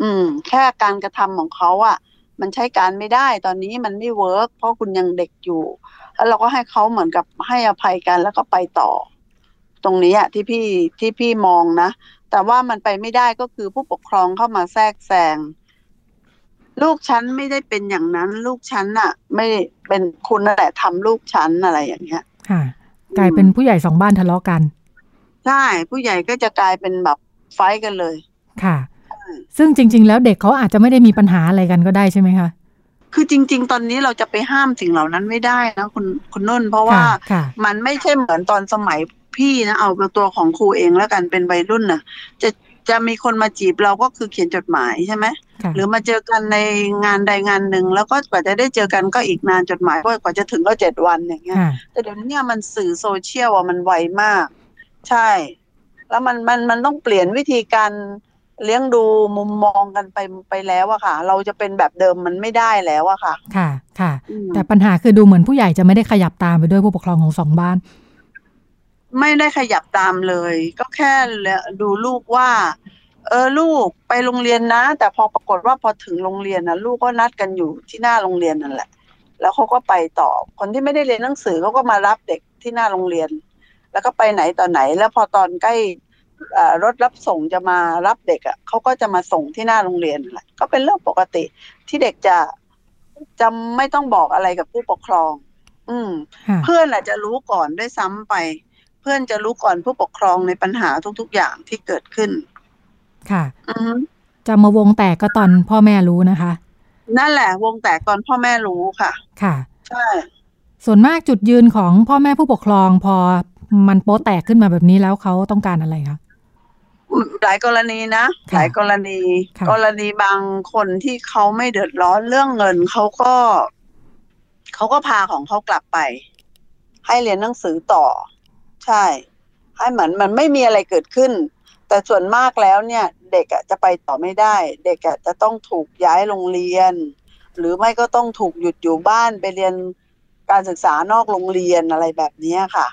อืม แค่การกระทำของเขาอะมันใช้การไม่ได้ตอนนี้มันไม่เวิร์กเพราะคุณยังเด็กอยู่ แล้วเราก็ให้เขาเหมือนกับให้อภัยกันแล้วก็ไปต่อ ตรงนี้อะที่พี่ที่พี่มองนะ แต่ว่ามันไปไม่ได้ก็คือผู้ปกครองเข้ามาแทรกแซงลูกฉันไม่ได้เป็นอย่างนั้น ลูกฉันน่ะไม่เป็นคุณนั่นแหละทำลูกฉันอะไรอย่างเงี้ย กลายเป็นผู้ใหญ่สองบ้านทะเลาะกัน ใช่ ผู้ใหญ่ก็จะกลายเป็นแบบไฟท์กันเลย ค่ะ ซึ่งจริง ๆ แล้วเด็กเขาอาจจะไม่ได้มีปัญหาอะไรกันก็ได้ใช่ไหมคะ คือจริง ๆ ตอนนี้เราจะไปห้ามสิ่งเหล่านั้นไม่ได้นะคุณคุณนุ่น เพราะว่าค่ะค่ะมันไม่ใช่เหมือนตอนสมัยพี่นะเอาตัวของครูเองแล้วกันเป็นวัยรุ่นน่ะจะ จะมีคนมาจีบเราก็คือเขียนจดหมายใช่ไหมค่ะหรือมาเจอกันในงานใดงานหนึ่ง แล้วก็กว่าจะได้เจอกันก็อีกนานจดหมายก็กว่าจะถึงก็เจ็ดวันอย่างเงี้ยค่ะแต่เดี๋ยวนี้มันสื่อโซเชียลอะมันไวมาก ใช่ แล้วมันมันมันต้องเปลี่ยนวิธีการเลี้ยงดูมุมมองกันไปไปแล้วอะค่ะ เราจะเป็นแบบเดิมมันไม่ได้แล้วอะค่ะ ค่ะค่ะอืมแต่ปัญหาคือดูเหมือนผู้ใหญ่จะไม่ได้ขยับตามไปด้วยผู้ปกครองของสองบ้าน ไม่ได้ขยับตามเลย ก็แค่ดูลูกว่า เออลูกไปโรงเรียนนะ แต่พอปรากฏว่าพอถึงโรงเรียนนะลูกก็นัดกันอยู่ที่หน้าโรงเรียนนั่นแหละ แล้วเขาก็ไปต่อคนที่ไม่ได้เรียนหนังสือเขาก็มารับเด็กที่หน้าโรงเรียน แล้วก็ไปไหนต่อไหน แล้วพอตอนใกล้เอ่อรถรับส่งจะมารับเด็กอะเขาก็จะมาส่งที่หน้าโรงเรียนนั่นแหละก็เป็นเรื่องปกติที่เด็กจะจะไม่ต้องบอกอะไรกับผู้ปกครอง อืมค่ะเพื่อนอาจจะรู้ก่อนด้วยซ้ำไป เพื่อนจะรู้ก่อนผู้ปกครองในปัญหาทุกๆอย่างที่เกิดขึ้น ค่ะอือฮึจะมาวงแตกก็ตอนพ่อแม่รู้นะคะ นั่นแหละวงแตกตอนพ่อแม่รู้ค่ะ ค่ะใช่ส่วนมากจุดยืนของพ่อแม่ผู้ปกครองพอมันโป๊แตกขึ้นมาแบบนี้แล้วเขาต้องการอะไรคะหลายกรณีนะค่ะหลายกรณีค่ะกรณีบางคนที่เขาไม่เดือดร้อนเรื่องเงินเขาก็เขาก็พาของเขากลับไป ให้เรียนหนังสือต่อ ใช่ ให้เหมือนมันไม่มีอะไรเกิดขึ้น แต่ส่วนมากแล้วเนี่ย เด็กอะจะไปต่อไม่ได้ เด็กอะจะต้องถูกย้ายโรงเรียน หรือไม่ก็ต้องถูกหยุดอยู่บ้านไปเรียนการศึกษานอกโรงเรียนอะไรแบบนี้ค่ะ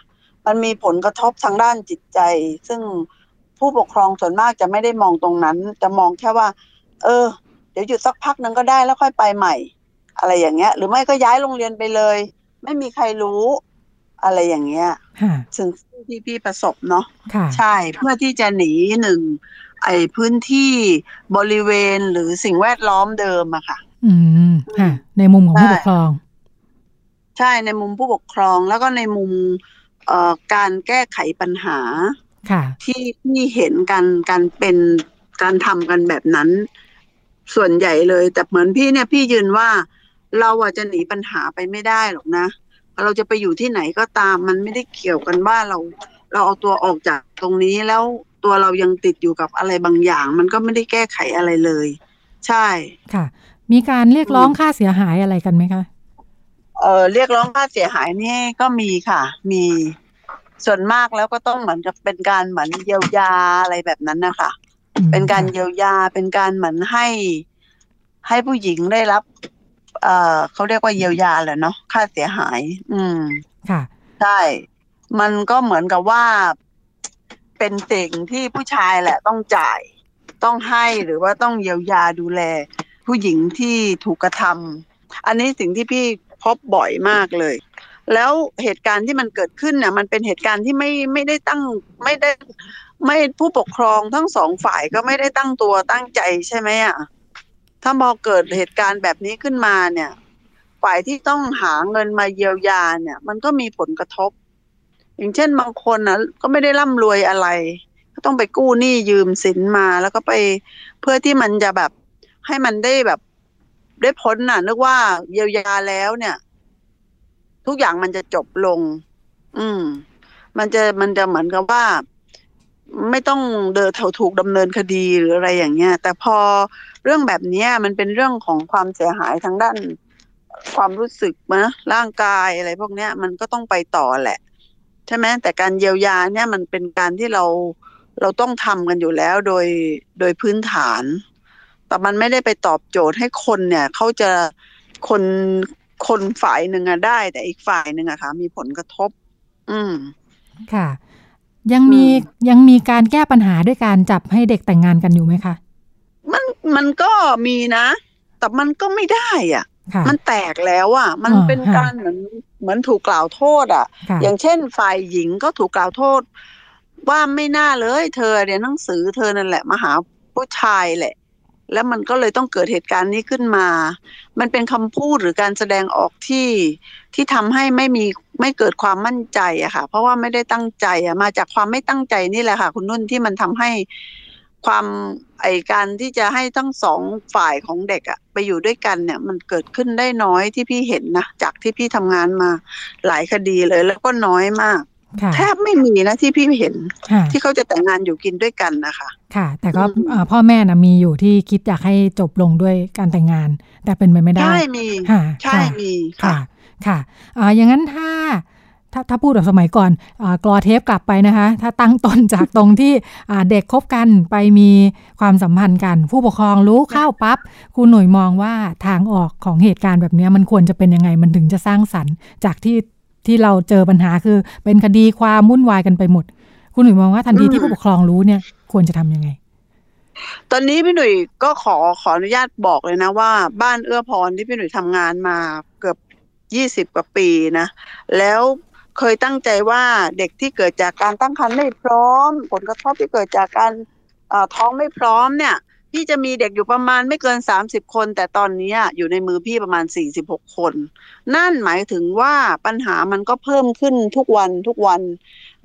มันมีผลกระทบทางด้านจิตใจ ซึ่งผู้ปกครองส่วนมากจะไม่ได้มองตรงนั้น จะมองแค่ว่า เออ เดี๋ยวหยุดสักพักนึงก็ได้แล้วค่อยไปใหม่ อะไรอย่างเงี้ย หรือไม่ก็ย้ายโรงเรียนไปเลย ไม่มีใครรู้ อะไรอย่างเงี้ยค่ะซึ่งที่พี่ประสบเนาะค่ะใช่เพื่อที่จะหนีหนึ่งไอ้พื้นที่บริเวณหรือสิ่งแวดล้อมเดิมอะค่ะ อืมค่ะในมุมของผู้ใช่ปกครอง ใช่ในมุมผู้ปกครองแล้วก็ในมุมเอ่อการแก้ไขปัญหา ค่ะ ที่ที่เห็นกันการเป็นการทำกันแบบนั้น ส่วนใหญ่เลย แต่เหมือนพี่เนี่ยพี่ยืนว่าเราอาจจะหนีปัญหาไปไม่ได้หรอกนะ เราจะไปอยู่ที่ไหนก็ตาม มันไม่ได้เกี่ยวกันว่าเรา เราเอาตัวออกจากตรงนี้แล้วตัวเรายังติดอยู่กับอะไรบางอย่าง มันก็ไม่ได้แก้ไขอะไรเลย ใช่ค่ะ มีการเรียกร้องค่าเสียหายอะไรกันไหมคะเออเรียกร้องค่าเสียหายนี่ก็มีค่ะ มีส่วนมากแล้วก็ต้องเหมือนกับเป็นการเหมือนเยียวยาอะไรแบบนั้นนะคะอืมเป็นการค่ะเยียวยาเป็นการเหมือนให้ให้ผู้หญิงได้รับ เอ่อเขาเรียกว่าเยียวยาแหละเนาะค่าเสียหาย อืม ค่ะ ใช่ มันก็เหมือนกับว่า เป็นสิ่งที่ผู้ชายแหละ ต้องจ่าย ต้องให้หรือว่าต้องเยียวยาดูแล ผู้หญิงที่ถูกกระทำอันนี้สิ่งที่พี่พบบ่อยมากเลย แล้วเหตุการณ์ที่มันเกิดขึ้นเนี่ยมันเป็นเหตุการณ์ที่ไม่ไม่ได้ตั้งไม่ได้ไม่ผู้ปกครองทั้งสองฝ่ายก็ไม่ได้ตั้งตัวตั้งใจใช่ไหมอะ ถ้าพอเกิดเหตุการณ์แบบนี้ขึ้นมาเนี่ย ฝ่ายที่ต้องหาเงินมาเยียวยาเนี่ย มันก็มีผลกระทบ อย่างเช่นบางคนนะก็ไม่ได้ร่ำรวยอะไร ก็ต้องไปกู้หนี้ยืมสินมา แล้วก็ไปเพื่อที่มันจะแบบให้มันได้แบบ ได้พ้นน่ะ นึกว่าเยียวยาแล้วเนี่ย ทุกอย่างมันจะจบลง อืม มันจะมันจะเหมือนกับว่า ไม่ต้องเดินเถาถูกดำเนินคดีหรืออะไรอย่างเงี้ย แต่พอเรื่องแบบเนี้ยมันเป็นเรื่องของความเสียหายทางด้านความรู้สึกนะร่างกายอะไรพวกเนี้ย มันก็ต้องไปต่อแหละ ใช่ไหมแต่การเยียวยาเนี่ยมันเป็นการที่เราเราต้องทำกันอยู่แล้วโดยโดยพื้นฐาน แต่มันไม่ได้ไปตอบโจทย์ให้คนเนี่ยเขาจะคนคนฝ่ายหนึ่งอะได้ แต่อีกฝ่ายหนึ่งอะค่ะ มีผลกระทบ อืมค่ะ ยังมีอืมยังมีการแก้ปัญหาด้วยการจับให้เด็กแต่งงานกันอยู่ไหมคะมันมันก็มีนะ แต่มันก็ไม่ได้อะค่ะมันแตกแล้วอะ มันอ่าเป็นฮะการเหมือนเหมือนถูกกล่าวโทษอะค่ะ อย่างเช่นฝ่ายหญิงก็ถูกกล่าวโทษ ว่าไม่น่าเลยเธอเรียนหนังสือเธอนั่นแหละมาหาผู้ชายแหละ แล้วมันก็เลยต้องเกิดเหตุการณ์นี้ขึ้นมา มันเป็นคำพูดหรือการแสดงออกที่ ที่ทำให้ไม่มีไม่เกิดความมั่นใจอะค่ะ เพราะว่าไม่ได้ตั้งใจอะมาจากความไม่ตั้งใจนี่แหละค่ะ คุณนุ่นที่มันทำให้ความไอการที่จะให้ทั้งสองฝ่ายของเด็กอะไปอยู่ด้วยกันเนี่ย มันเกิดขึ้นได้น้อยที่พี่เห็นนะจากที่พี่ทำงานมาหลายคดีเลย แล้วก็น้อยมากค่ะแทบไม่มีนะที่พี่เห็นค่ะที่เขาจะแต่งงานอยู่กินด้วยกันนะคะ ค่ะ แต่ก็อืมเอ่อพ่อแม่นะมีอยู่ที่คิดอยากให้จบลงด้วยการแต่งงาน แต่เป็นไปไม่ได้ ใช่มีค่ะใช่ค่ะมีค่ะ ค่ะค่ะอ่าอย่างนั้นถ้าถ้าถ้าพูดแบบสมัยก่อนอากรอเทปกลับไปนะคะ ถ้าตั้งต้นจากตรงที่อ่าเด็กคบกันไปมีความสัมพันธ์กัน ผู้ปกครองรู้เข้าปั๊บคุณหน่วยมองว่าทางออกของเหตุการณ์แบบเนี้ยมันควรจะเป็นยังไงมันถึงจะสร้างสรรค์ จากที่ที่เราเจอปัญหาคือเป็นคดีความวุ่นวายกันไปหมด คุณหน่วยมองว่าทันทีที่ผู้ปกครองรู้เนี่ยควรจะทำยังไง ตอนนี้พี่หนุ่ยก็ขอขออนุญาตบอกเลยนะว่า บ้านเอื้อพรที่พี่หนุ่ยทำงานมาเกือบ ยี่สิบกว่าปีนะ แล้วเคยตั้งใจว่าเด็กที่เกิดจากการตั้งครรภ์ไม่พร้อม ผลกระทบที่เกิดจากการท้องไม่พร้อมเนี่ย พี่จะมีเด็กอยู่ประมาณไม่เกินสามสิบคน แต่ตอนนี้อยู่ในมือพี่ประมาณสี่สิบหกคน นั่นหมายถึงว่าปัญหามันก็เพิ่มขึ้นทุกวันทุกวัน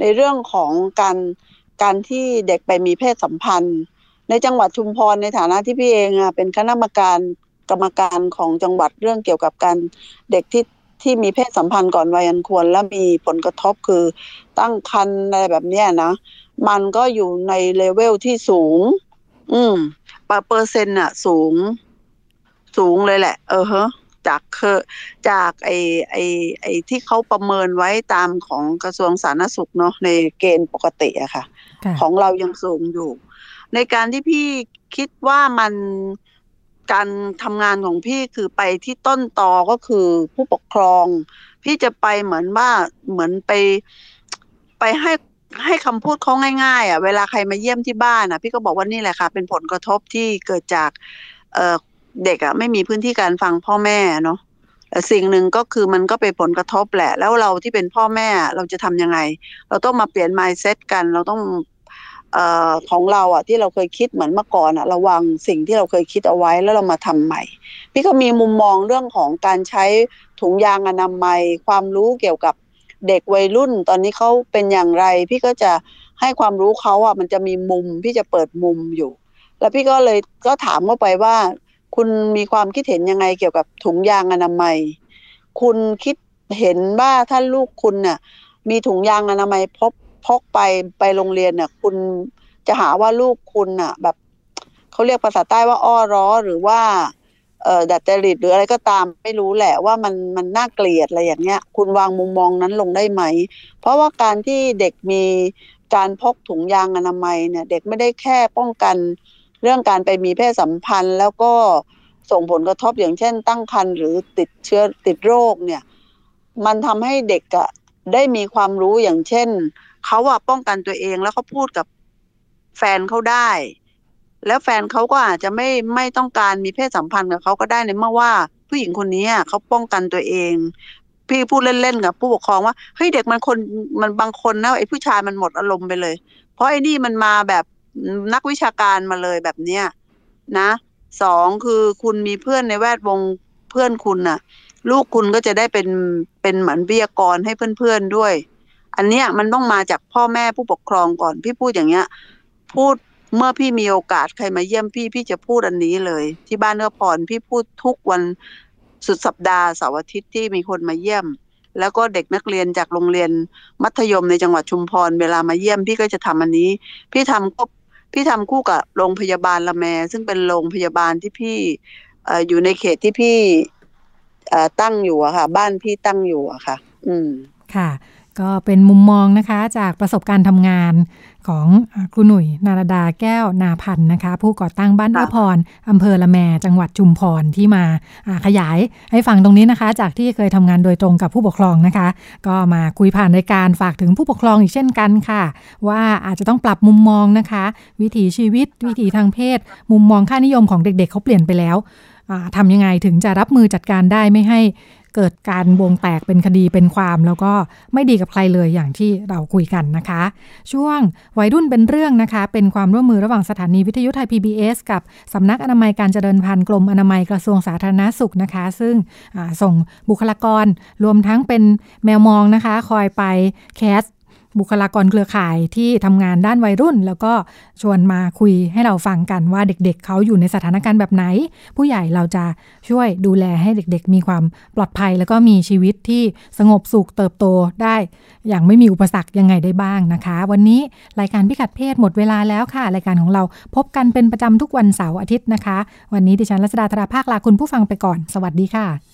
ในเรื่องของการการที่เด็กไปมีเพศสัมพันธ์ ในจังหวัดชุมพรในฐานะที่พี่เองอะเป็นคณะกรรมการกรรมการของจังหวัดเรื่องเกี่ยวกับการเด็กที่ ที่มีเพศสัมพันธ์ก่อนวัยอันควร และมีผลกระทบคือตั้งครรภ์อะไรแบบเนี้ยนะ มันก็อยู่ในเลเวลที่สูง อืมปเปอร์เซ็นต์อะสูง สูงเลยแหละ เออฮะจากเคอจากไอไอไอที่เขาประเมินไว้ตามของกระทรวงสาธารณสุขเนาะในเกณฑ์ปกติอะค่ะค่ะของเรายังสูงอยู่ ในการที่พี่คิดว่ามัน การทำงานของพี่คือไปที่ต้นตอก็คือผู้ปกครอง พี่จะไปเหมือนว่าเหมือนไป ไปให้ให้คำพูดเขาง่ายๆ อะ เวลาใครมาเยี่ยมที่บ้านอะ พี่ก็บอกว่านี่แหละค่ะ เป็นผลกระทบที่เกิดจากเออเด็กอะไม่มีพื้นที่การฟังพ่อแม่เนาะสิ่งหนึ่งก็คือมันก็เป็นผลกระทบแหละ แล้วเราที่เป็นพ่อแม่เราจะทำยังไง เราต้องมาเปลี่ยน mindset กัน เราต้อง อของเราอะที่เราเคยคิดเหมือนเมื่อก่อนอะระวังสิ่งที่เราเคยคิดเอาไว้แล้วเรามาทำใหม่ พี่ก็มีมุมมองเรื่องของการใช้ถุงยางอนามัย ความรู้เกี่ยวกับเด็กวัยรุ่น ตอนนี้เขาเป็นอย่างไร พี่ก็จะให้ความรู้เขาอะมันจะมีมุมพี่จะเปิดมุมอยู่ แล้วพี่ก็เลยก็ถามเข้าไปว่า คุณมีความคิดเห็นยังไงเกี่ยวกับถุงยางอนามัย คุณคิดเห็นว่าถ้าลูกคุณน่ะมีถุงยางอนามัยพก พกไปไปโรงเรียนน่ะคุณจะหาว่าลูกคุณน่ะ แบบเขาเรียกภาษาใต้ว่าอ้อร้อหรือว่าเอ่อดัดจริตหรืออะไรก็ตามไม่รู้แหละว่ามันมันน่าเกลียดอะไรอย่างเงี้ย คุณวางมุมมองนั้นลงได้ไหม เพราะว่าการที่เด็กมีการพกถุงยางอนามัยเนี่ย เด็กไม่ได้แค่ป้องกันเรื่องการไปมีเพศสัมพันธ์ แล้วก็ส่งผลกระทบอย่างเช่น ตั้งครรภ์หรือติดเชื้อติดโรคเนี่ย มันทำให้เด็กอะได้มีความรู้อย่างเช่น เขาอะป้องกันตัวเองแล้วเขาพูดกับแฟนเขาได้ แล้วแฟนเขาก็อาจจะไม่ไม่ต้องการมีเพศสัมพันธ์กับเขาก็ได้ในเมื่อว่า ผู้หญิงคนนี้เขาป้องกันตัวเอง พี่พูดเล่นๆกับผู้ปกครองว่าเฮ้ยเด็กมันคนมันบางคนนะไอ้ผู้ชายมันหมดอารมณ์ไปเลย เพราะไอ้นี่มันมาแบบนักวิชาการมาเลยแบบเนี้ยนะสองคือคุณมีเพื่อนในแวดวงเพื่อนคุณน่ะ ลูกคุณก็จะได้เป็นเป็นเหมือนวิทยกรให้เพื่อนๆด้วย อันเนี้ยมันต้องมาจากพ่อแม่ผู้ปกครองก่อนพี่พูดอย่างเงี้ย พูดเมื่อพี่มีโอกาสใครมาเยี่ยมพี่พี่จะพูดอันนี้เลย ที่บ้านเนื้อพรพี่พูดทุกวันสุดสัปดาห์เสาร์อาทิตย์ที่มีคนมาเยี่ยม แล้วก็เด็กนักเรียนจากโรงเรียนมัธยมในจังหวัดชุมพรเวลามาเยี่ยม พี่ก็จะทำอันนี้ พี่ทำก็พี่ทำคู่กับโรงพยาบาลละแม ซึ่งเป็นโรงพยาบาลที่พี่ออยู่ในเขตที่พี่ตั้งอยู่อะค่ะ บ้านพี่ตั้งอยู่อะค่ะ อืมค่ะ ก็เป็นมุมมองนะคะจากประสบการณ์ทำงานของครูหนุ่ย นารดาแก้วนาพันธ์นะคะ ผู้ก่อตั้งบ้านเอื้อพรอำเภอละแม จังหวัดชุมพรที่มาขยายให้ฟังตรงนี้นะคะ จากที่เคยทำงานโดยตรงกับผู้ปกครองนะคะ ก็มาคุยผ่านรายการฝากถึงผู้ปกครองอีกเช่นกันค่ะ ว่าอาจจะต้องปรับมุมมองนะคะ วิถีชีวิต วิถีทางเพศ มุมมองค่านิยมของเด็ก ๆ เขาเปลี่ยนไปแล้วอ่าทำยังไงถึงจะรับมือจัดการได้ไม่ให้ เกิดการวงแตกเป็นคดีเป็นความ แล้วก็ไม่ดีกับใครเลยอย่างที่เราคุยกันนะคะ ช่วงวัยรุ่นเป็นเรื่องนะคะ เป็นความร่วมมือระหว่างสถานีวิทยุไทย PBS กับสำนักอนามัยการเจริญพันธุ์กรมอนามัยกระทรวงสาธารณาสุขนะคะ ซึ่งส่งบุคลากรรวมทั้งเป็นแมวมองนะคะ คอยไปแคส บุคลากรเครือข่ายที่ทำงานด้านวัยรุ่น แล้วก็ชวนมาคุยให้เราฟังกันว่าเด็กๆเขาอยู่ในสถานการณ์แบบไหน ผู้ใหญ่เราจะช่วยดูแลให้เด็กๆ มีความปลอดภัย แล้วก็มีชีวิตที่สงบสุขเติบโตได้ อย่างไม่มีอุปสรรคยังไงได้บ้างนะคะ วันนี้รายการพิกัดเพศหมดเวลาแล้วค่ะ รายการของเราพบกันเป็นประจำทุกวันเสาร์อาทิตย์นะคะ วันนี้ดิฉันรัชดาธราภาคลาคุณผู้ฟังไปก่อน สวัสดีค่ะ